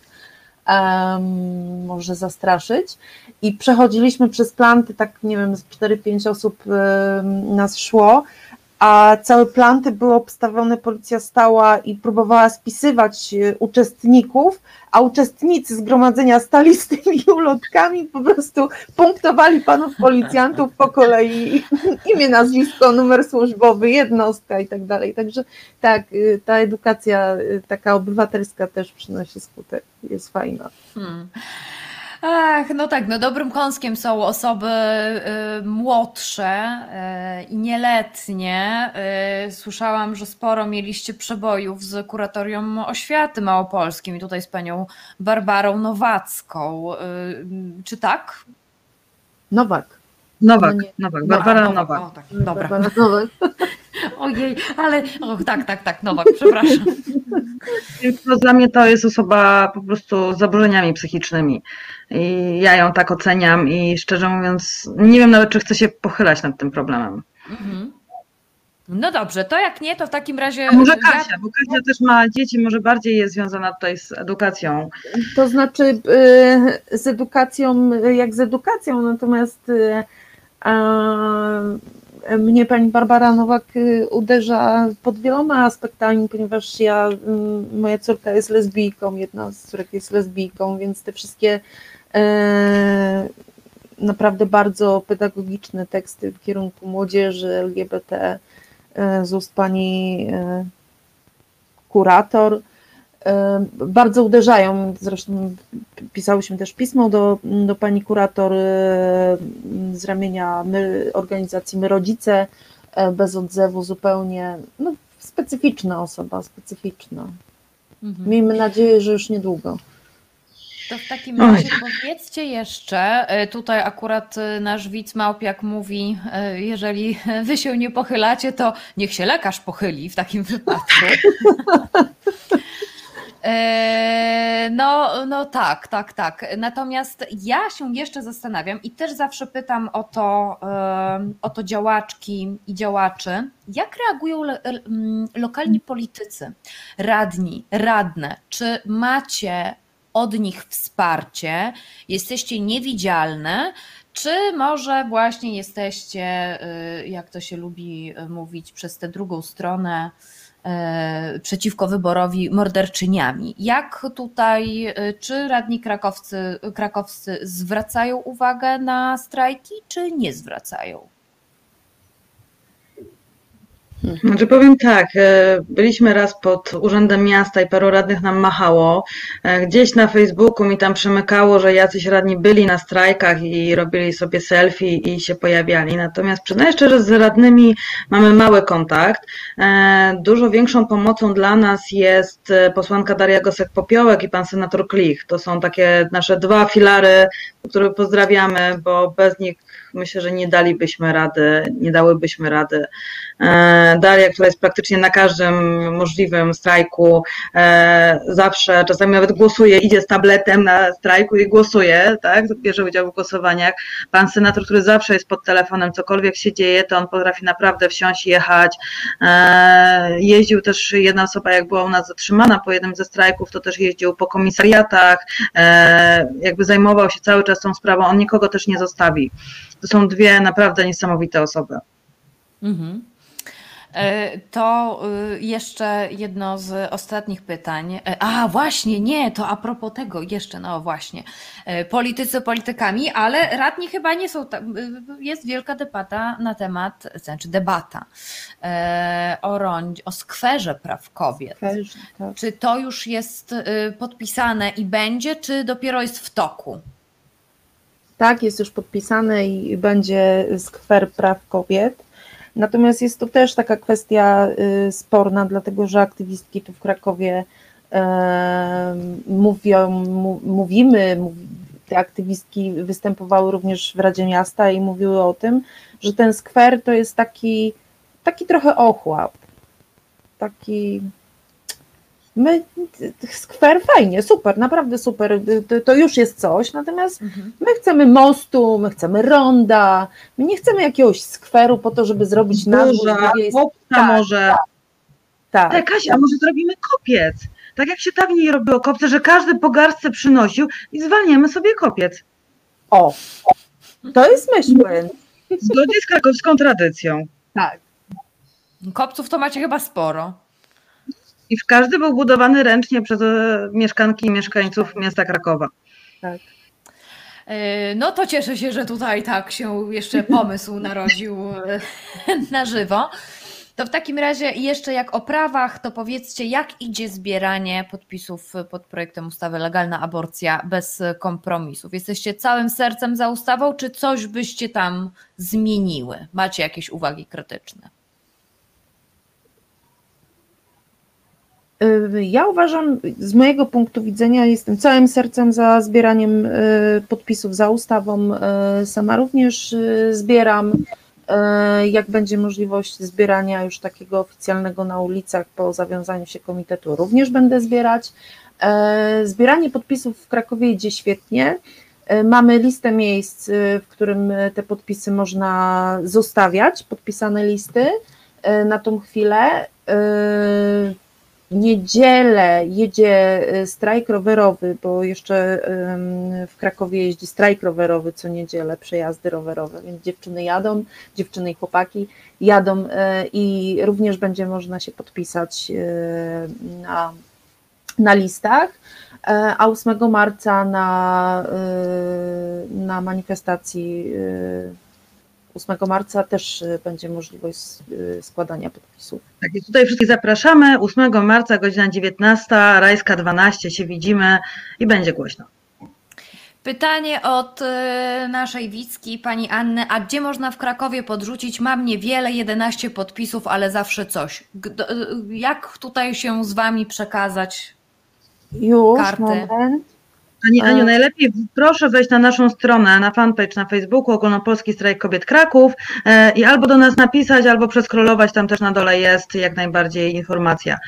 um, może zastraszyć. I przechodziliśmy przez planty, tak nie wiem, 4-5 osób um, nas szło, a całe planty były obstawione, policja stała i próbowała spisywać e, uczestników, a uczestnicy zgromadzenia stali z tymi ulotkami, po prostu punktowali panów policjantów po kolei imię, nazwisko, numer służbowy, jednostka i tak dalej. Także tak, e, ta edukacja e, taka obywatelska też przynosi skutek, jest fajna. Hmm. Ach, no tak, no dobrym kąskiem są osoby y, młodsze y, i nieletnie. Y, słyszałam, że sporo mieliście przebojów z kuratorium oświaty małopolskim i tutaj z panią Barbarą Nowacką. Y, czy tak? Nowak. Nowak, No nie. Nowak, Barbara A, Nowak. O, tak, dobra. Barbara Nowak. Ojej, ale o, tak, tak, tak, Nowak, przepraszam. Dla mnie to jest osoba po prostu z zaburzeniami psychicznymi. I ja ją tak oceniam i szczerze mówiąc, nie wiem nawet, czy chcę się pochylać nad tym problemem. Mhm. No dobrze, to jak nie, to w takim razie. A może Kasia, bo Kasia też ma dzieci, może bardziej jest związana tutaj z edukacją. To znaczy y, z edukacją, jak z edukacją, natomiast y, a, mnie pani Barbara Nowak y, uderza pod wieloma aspektami, ponieważ ja, moja córka jest lesbijką, jedna z córek jest lesbijką, więc te wszystkie naprawdę bardzo pedagogiczne teksty w kierunku młodzieży LGBT e, z ust pani e, kurator e, bardzo uderzają. Zresztą pisałyśmy też pismo do, do pani kurator e, z ramienia my, organizacji My Rodzice, e, bez odzewu zupełnie. No, specyficzna osoba, specyficzna. Mhm. Miejmy nadzieję, że już niedługo. To w takim Oj. razie powiedzcie jeszcze, e, tutaj akurat e, nasz widz Małpiak mówi, e, jeżeli wy się nie pochylacie, to niech się lekarz pochyli w takim wypadku. No, no tak, tak, tak. Natomiast ja się jeszcze zastanawiam i też zawsze pytam o to, o to działaczki i działaczy, jak reagują le- mm, lokalni politycy, radni, radne? Czy macie od nich wsparcie, jesteście niewidzialne, czy może właśnie jesteście, y, jak to się lubi y, mówić, przez tę drugą stronę y, przeciwko wyborowi morderczyniami? Jak tutaj, czy radni krakowcy, krakowscy zwracają uwagę na strajki, czy nie zwracają? Znaczy powiem tak, e, byliśmy raz pod Urzędem Miasta i paru radnych nam machało. E, Gdzieś na Facebooku mi tam przemykało, że jacyś radni byli na strajkach i robili sobie selfie i się pojawiali. Natomiast przyznaję szczerze, z radnymi mamy mały kontakt. E, Dużo większą pomocą dla nas jest posłanka Daria Gosek-Popiołek i pan senator Klich. To są takie nasze dwa filary, które pozdrawiamy, bo bez nich myślę, że nie dalibyśmy rady, nie dałybyśmy rady. E, Daria, która jest praktycznie na każdym możliwym strajku, e, zawsze, czasami nawet głosuje, idzie z tabletem na strajku i głosuje, tak, bierze udział w głosowaniach. Pan senator, który zawsze jest pod telefonem, cokolwiek się dzieje, to on potrafi naprawdę wsiąść, jechać. E, Jeździł też, jedna osoba jak była u nas zatrzymana po jednym ze strajków, to też jeździł po komisariatach, jakby zajmował się cały czas tą sprawą, on nikogo też nie zostawi. To są dwie naprawdę niesamowite osoby. Mhm. E, To y, jeszcze jedno z ostatnich pytań. E, A, właśnie, nie, to a propos tego, jeszcze, no właśnie. E, Politycy politykami, ale radni chyba nie są. tam- y, Jest wielka debata na temat, znaczy debata o, rondzie, o skwerze praw kobiet. Tak. Czy to już jest y, podpisane i będzie, czy dopiero jest w toku? Tak, jest już podpisane i będzie skwer praw kobiet. Natomiast jest to też taka kwestia y, sporna, dlatego że aktywistki tu w Krakowie e, mówią, mówimy, mów- te aktywistki występowały również w Radzie Miasta i mówiły o tym, że ten skwer to jest taki, taki trochę ochłap. Taki. My, skwer fajnie, super, naprawdę super, to, już jest coś, natomiast My chcemy mostu, my chcemy ronda, my nie chcemy jakiegoś skweru po to, żeby zrobić na dwór, Burza, gdzie jest chłopca tak, może. tak. Ej, Kasia, a może zrobimy kopiec? Tak jak się dawniej robiło kopce, że każdy po garstce przynosił i zwalniamy sobie kopiec. O, to jest myśl, Zgodnie z krakowską tradycją. tak. Kopców to macie chyba sporo. I w każdy był budowany ręcznie przez e, mieszkanki i mieszkańców miasta Krakowa. E, No to cieszę się, że tutaj tak się jeszcze pomysł narodził e, na żywo. To w takim razie jeszcze jak o prawach, to powiedzcie, jak idzie zbieranie podpisów pod projektem ustawy Legalna Aborcja bez kompromisów? Jesteście całym sercem za ustawą, czy coś byście tam zmieniły? Macie jakieś uwagi krytyczne? Ja uważam, z mojego punktu widzenia, jestem całym sercem za zbieraniem y, podpisów za ustawą. Y, Sama również y, zbieram. Jak będzie możliwość zbierania już takiego oficjalnego na ulicach po zawiązaniu się komitetu, również będę zbierać. Y, Zbieranie podpisów w Krakowie idzie świetnie. Y, Mamy listę miejsc, w którym te podpisy można zostawiać, podpisane listy y, na tą chwilę. Niedzielę jedzie y, strajk rowerowy, bo jeszcze w Krakowie jeździ strajk rowerowy co niedzielę, przejazdy rowerowe, więc dziewczyny jadą, dziewczyny i chłopaki jadą y, i również będzie można się podpisać y, na, na listach. E, A 8 marca na, na manifestacji 8 marca też y, będzie możliwość y, składania podpisów. Tak, i tutaj wszystkich zapraszamy. 8 marca, godzina 19, Rajska 12 się widzimy i będzie głośno. Pytanie od e, naszej Wicki, pani Anny. A gdzie można w Krakowie podrzucić? Mam niewiele, 11 podpisów, ale zawsze coś. Jak tutaj się z wami przekazać? Już, Karty. moment. Pani Aniu, E. najlepiej proszę wejść na naszą stronę, na fanpage na Facebooku Ogólnopolski Strajk Kobiet Kraków e, i albo do nas napisać, albo przeskrolować, tam też na dole jest jak najbardziej informacja.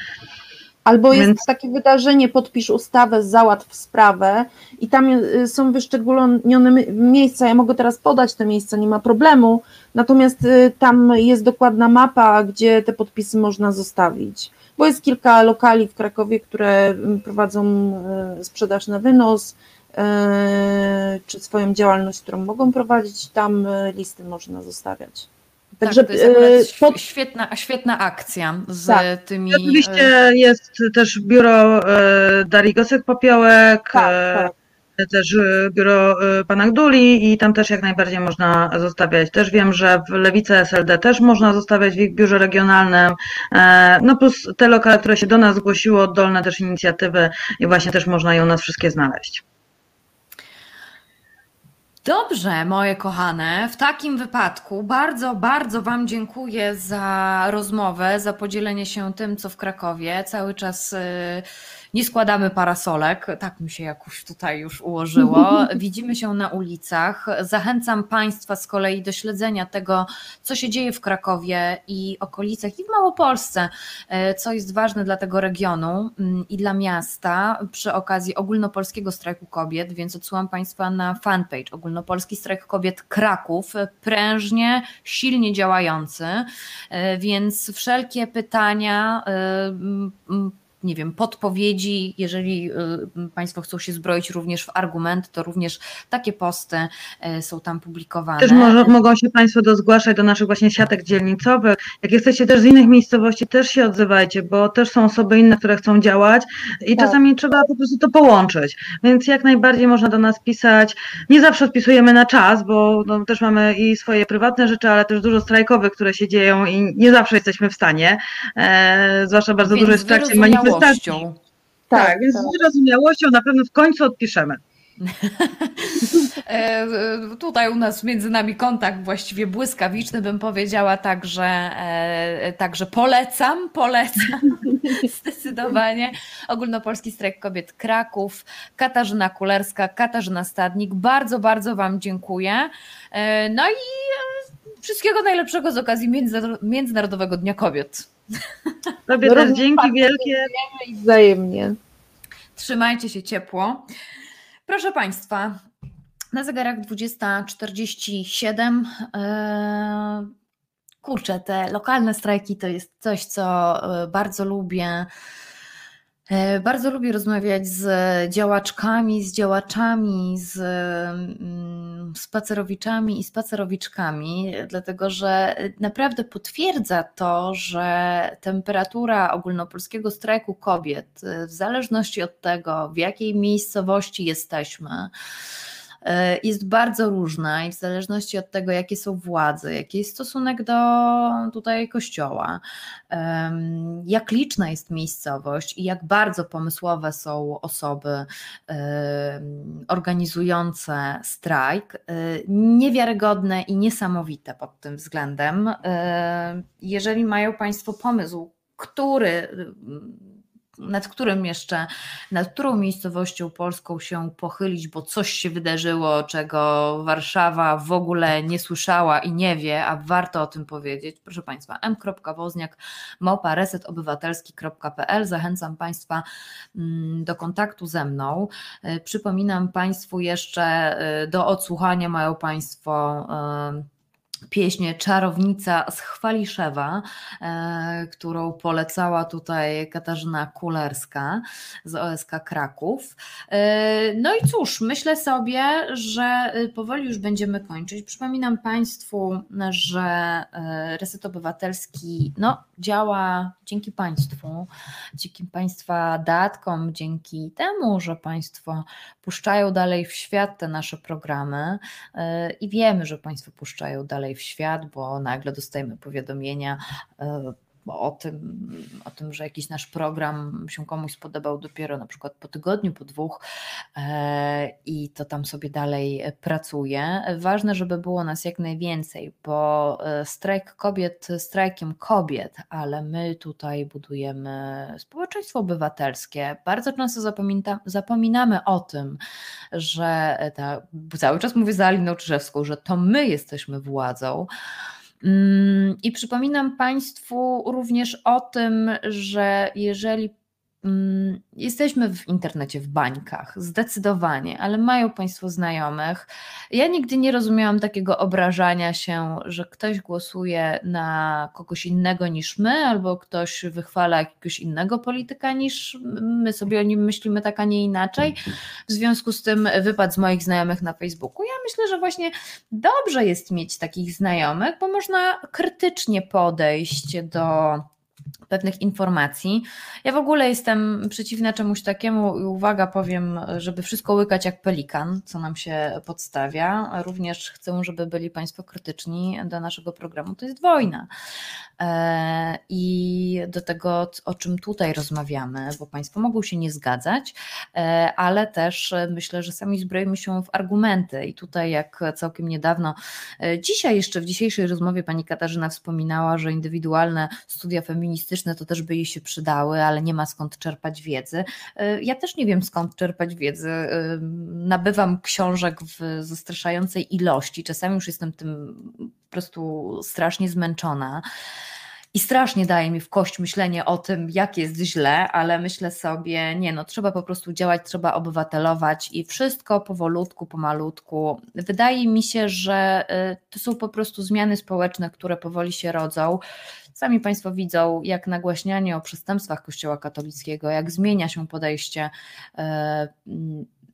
Albo jest Więc- takie wydarzenie, podpisz ustawę, załatw sprawę i tam y, są wyszczególnione mi- miejsca, ja mogę teraz podać te miejsca, nie ma problemu, natomiast tam jest dokładna mapa, gdzie te podpisy można zostawić, bo jest kilka lokali w Krakowie, które mm, prowadzą y, sprzedaż na wynos, y, czy swoją działalność, którą mogą prowadzić, tam y, listy można zostawiać. Także tak, to jest akurat y, św- pod- świetna, świetna akcja z Tak. tymi. Oczywiście jest też biuro e, Darii Gosek-Popiołek, Tak, e, tak. Też e, biuro e, pana Gduli i tam też jak najbardziej można zostawiać. Też wiem, że w Lewicy SLD też można zostawiać w ich biurze regionalnym, e, no plus te lokale, które się do nas zgłosiło, oddolne też inicjatywy i właśnie też można je u nas wszystkie znaleźć. Dobrze, moje kochane. W takim wypadku bardzo, bardzo Wam dziękuję za rozmowę, za podzielenie się tym, co w Krakowie. Cały czas y, nie składamy parasolek, tak mi się jakoś tutaj już ułożyło. Widzimy się na ulicach. Zachęcam Państwa z kolei do śledzenia tego, co się dzieje w Krakowie i okolicach i w Małopolsce, y, co jest ważne dla tego regionu mm, i dla miasta przy okazji ogólnopolskiego strajku kobiet, więc odsyłam Państwa na fanpage Ogólnopolski Strajk Kobiet Kraków, prężnie, silnie działający, y, więc wszelkie pytania, mm, nie wiem, podpowiedzi, jeżeli y, Państwo chcą się zbroić również w argument, to również takie posty y, są tam publikowane. Też może, mogą się Państwo do zgłaszać do naszych właśnie siatek dzielnicowych. Jak jesteście też z innych miejscowości, też się odzywajcie, bo też są osoby inne, które chcą działać i Tak. czasami trzeba po prostu to połączyć. Więc jak najbardziej można do nas pisać. Nie zawsze odpisujemy na czas, bo no, też mamy i swoje prywatne rzeczy, ale też dużo strajkowych, które się dzieją i nie zawsze jesteśmy w stanie. E, zwłaszcza bardzo Więc dużo jest w trakcie manifestacji. Wyrozumiałością. Tak, więc z wyrozumiałością na pewno w końcu odpiszemy. E, Tutaj u nas między nami kontakt właściwie błyskawiczny, bym powiedziała, także, e, także polecam, polecam zdecydowanie. Ogólnopolski Strajk Kobiet Kraków, Katarzyna Kulerska, Katarzyna Stadnik, bardzo, bardzo Wam dziękuję. E, No i wszystkiego najlepszego z okazji Międzynar- Międzynarodowego Dnia Kobiet. Tobie No, też dzięki wielkie. I wzajemnie. Trzymajcie się ciepło. Proszę Państwa, na zegarach 20.47. e, Kurczę, te lokalne strajki to jest coś, co e, bardzo lubię. E, Bardzo lubię rozmawiać z działaczkami, z działaczami, z mm, spacerowiczami i spacerowiczkami, dlatego że naprawdę potwierdza to, że temperatura ogólnopolskiego strajku kobiet, e, w zależności od tego, w jakiej miejscowości jesteśmy, jest bardzo różna i w zależności od tego, jakie są władze, jaki jest stosunek do tutaj kościoła, jak liczna jest miejscowość i jak bardzo pomysłowe są osoby organizujące strajk, e, niewiarygodne i niesamowite pod tym względem. E, jeżeli mają Państwo pomysł, który nad którym jeszcze, nad którą miejscowością polską się pochylić, bo coś się wydarzyło, czego Warszawa w ogóle nie słyszała i nie wie, a warto o tym powiedzieć. Proszę Państwa, m.wozniak małpa resetobywatelski.pl. Zachęcam Państwa mm, do kontaktu ze mną. E, przypominam Państwu jeszcze e, do odsłuchania mają Państwo e, pieśń Czarownica z Chwaliszewa, e, którą polecała tutaj Katarzyna Kulerska z OSK Kraków. E, no i cóż, myślę sobie, że powoli już będziemy kończyć. Przypominam Państwu, że e, Reset Obywatelski no, działa dzięki Państwu, dzięki Państwa datkom, dzięki temu, że Państwo puszczają dalej w świat te nasze programy i wiemy, że Państwo puszczają dalej dalej w świat, bo nagle dostajemy powiadomienia e, o tym, o tym, że jakiś nasz program się komuś spodobał dopiero na przykład po tygodniu, po dwóch e, i to tam sobie dalej pracuje. Ważne, żeby było nas jak najwięcej, bo e, strajk kobiet strajkiem kobiet, ale my tutaj budujemy społeczeństwo obywatelskie. Bardzo często zapomina, zapominamy o tym, że ta, cały czas mówię za Aliną Czyżewską, że to my jesteśmy władzą, I przypominam Państwu również o tym, że jeżeli Mm, jesteśmy w internecie, w bańkach, zdecydowanie, ale mają Państwo znajomych. Ja nigdy nie rozumiałam takiego obrażania się, że ktoś głosuje na kogoś innego niż my, albo ktoś wychwala jakiegoś innego polityka niż my sobie o nim myślimy tak, a nie inaczej. W związku z tym wypad z moich znajomych na Facebooku. Ja myślę, że właśnie dobrze jest mieć takich znajomych, bo można krytycznie podejść do pewnych informacji. Ja w ogóle jestem przeciwna czemuś takiemu i uwaga, powiem, żeby wszystko łykać jak pelikan, co nam się podstawia. Również chcę, żeby byli Państwo krytyczni do naszego programu. To jest wojna. E, I do tego, o czym tutaj rozmawiamy, bo Państwo mogą się nie zgadzać, e, ale też myślę, że sami zbrojmy się w argumenty. I tutaj, jak całkiem niedawno, e, dzisiaj jeszcze w dzisiejszej rozmowie pani Katarzyna wspominała, że indywidualne studia feministyczne to też by jej się przydały, ale nie ma skąd czerpać wiedzy. Ja też nie wiem skąd czerpać wiedzy. Nabywam książek w zastraszającej ilości. Czasami już jestem tym po prostu strasznie zmęczona. I strasznie daje mi w kość myślenie o tym, jak jest źle, ale myślę sobie, nie no, trzeba po prostu działać, trzeba obywatelować i wszystko powolutku, pomalutku. Wydaje mi się, że y, to są po prostu zmiany społeczne, które powoli się rodzą. Sami Państwo widzą, jak nagłaśnianie o przestępstwach Kościoła katolickiego, jak zmienia się podejście y,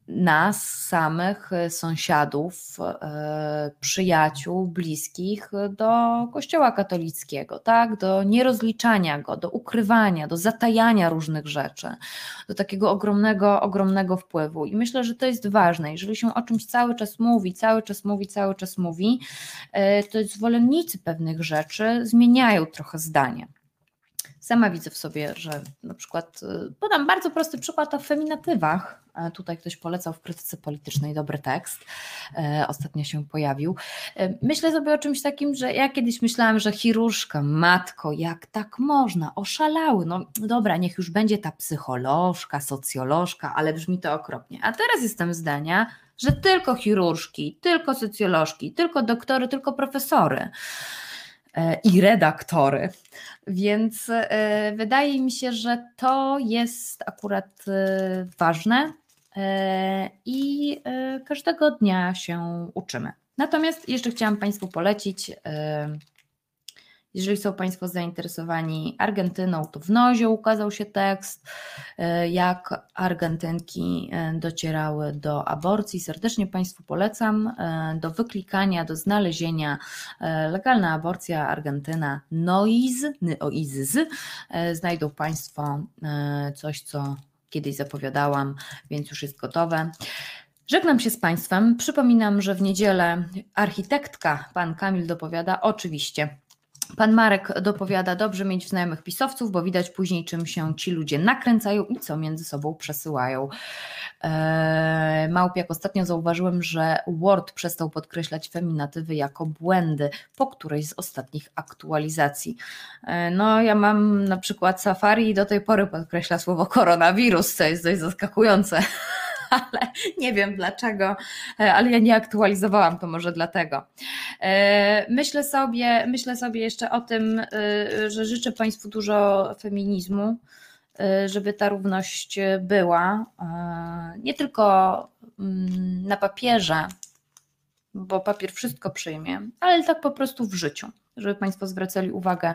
nas samych, e, sąsiadów, e, przyjaciół, bliskich do Kościoła katolickiego, tak? do nierozliczania go, do ukrywania, do zatajania różnych rzeczy, do takiego ogromnego, ogromnego wpływu. I myślę, że to jest ważne. Jeżeli się o czymś cały czas mówi, cały czas mówi, cały czas mówi, e, to zwolennicy pewnych rzeczy zmieniają trochę zdanie. Sama widzę w sobie, że na przykład, podam bardzo prosty przykład o feminatywach, Tutaj ktoś polecał w krytyce politycznej dobry tekst. E, ostatnio się pojawił. E, myślę sobie o czymś takim, że ja kiedyś myślałam, że chirurżka, matko, jak tak można, oszalały. No dobra, niech już będzie ta psycholożka, socjolożka, ale brzmi to okropnie. A teraz jestem zdania, że tylko chirurżki, tylko socjolożki, tylko doktory, tylko profesory e, i redaktory. Więc wydaje mi się, że to jest akurat ważne, E, i e, każdego dnia się uczymy. Natomiast jeszcze chciałam Państwu polecić, e, jeżeli są Państwo zainteresowani Argentyną, to w Nozie ukazał się tekst, jak Argentynki docierały do aborcji. Serdecznie Państwu polecam do wyklikania, do znalezienia legalna aborcja Argentyna Noiz, Noiz, znajdą Państwo coś, co kiedyś zapowiadałam, więc już jest gotowe. Żegnam się z Państwem. Przypominam, że w niedzielę architektka, pan Kamil dopowiada, oczywiście. Pan Marek dopowiada, dobrze mieć znajomych pisowców, bo widać później, czym się ci ludzie nakręcają i co między sobą przesyłają. Eee, Małpiak, ostatnio zauważyłem, że Word przestał podkreślać feminatywy jako błędy po którejś z ostatnich aktualizacji. Eee, no, ja mam na przykład Safari i do tej pory podkreśla słowo koronawirus, co jest dość zaskakujące ale nie wiem dlaczego, e, ale ja nie aktualizowałam to może dlatego. E, myślę sobie, myślę sobie jeszcze o tym, e, że życzę Państwu dużo feminizmu, żeby ta równość była nie tylko mm, na papierze, bo papier wszystko przyjmie, ale tak po prostu w życiu żeby Państwo zwracali uwagę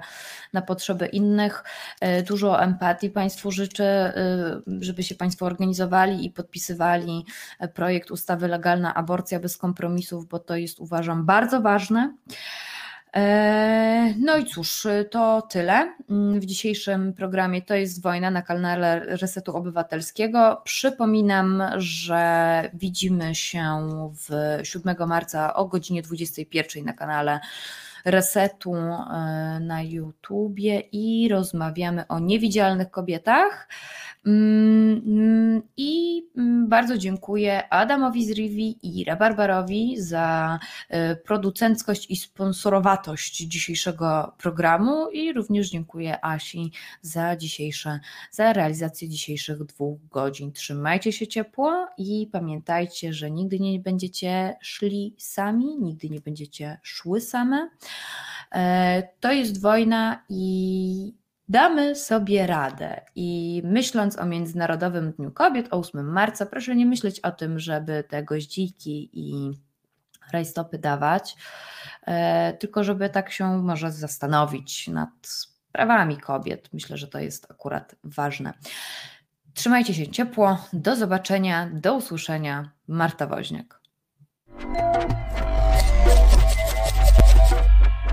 na potrzeby innych. E, dużo empatii Państwu życzę, e, żeby się Państwo organizowali i podpisywali e, projekt ustawy Legalna Aborcja bez kompromisów, bo to jest uważam bardzo ważne. No i cóż, to tyle w dzisiejszym programie. To jest wojna na kanale Resetu Obywatelskiego. Przypominam, że widzimy się w 7 marca o godzinie 21 na kanale resetu e, na YouTubie i rozmawiamy o niewidzialnych kobietach. Mm, mm, I mm, bardzo dziękuję Adamowi z Rivi i Rabarbarowi za e, producenckość i sponsorowatość dzisiejszego programu i również dziękuję Asi za dzisiejsze, za realizację dzisiejszych dwóch godzin. Trzymajcie się ciepło i pamiętajcie, że nigdy nie będziecie szli sami, nigdy nie będziecie szły same. E, to jest wojna i damy sobie radę. I myśląc o Międzynarodowym Dniu Kobiet, o 8 marca, proszę nie myśleć o tym, żeby te goździki i rajstopy dawać, e, tylko żeby tak się może zastanowić nad prawami kobiet. Myślę, że to jest akurat ważne. Trzymajcie się ciepło. Do zobaczenia, do usłyszenia. Marta Woźniak.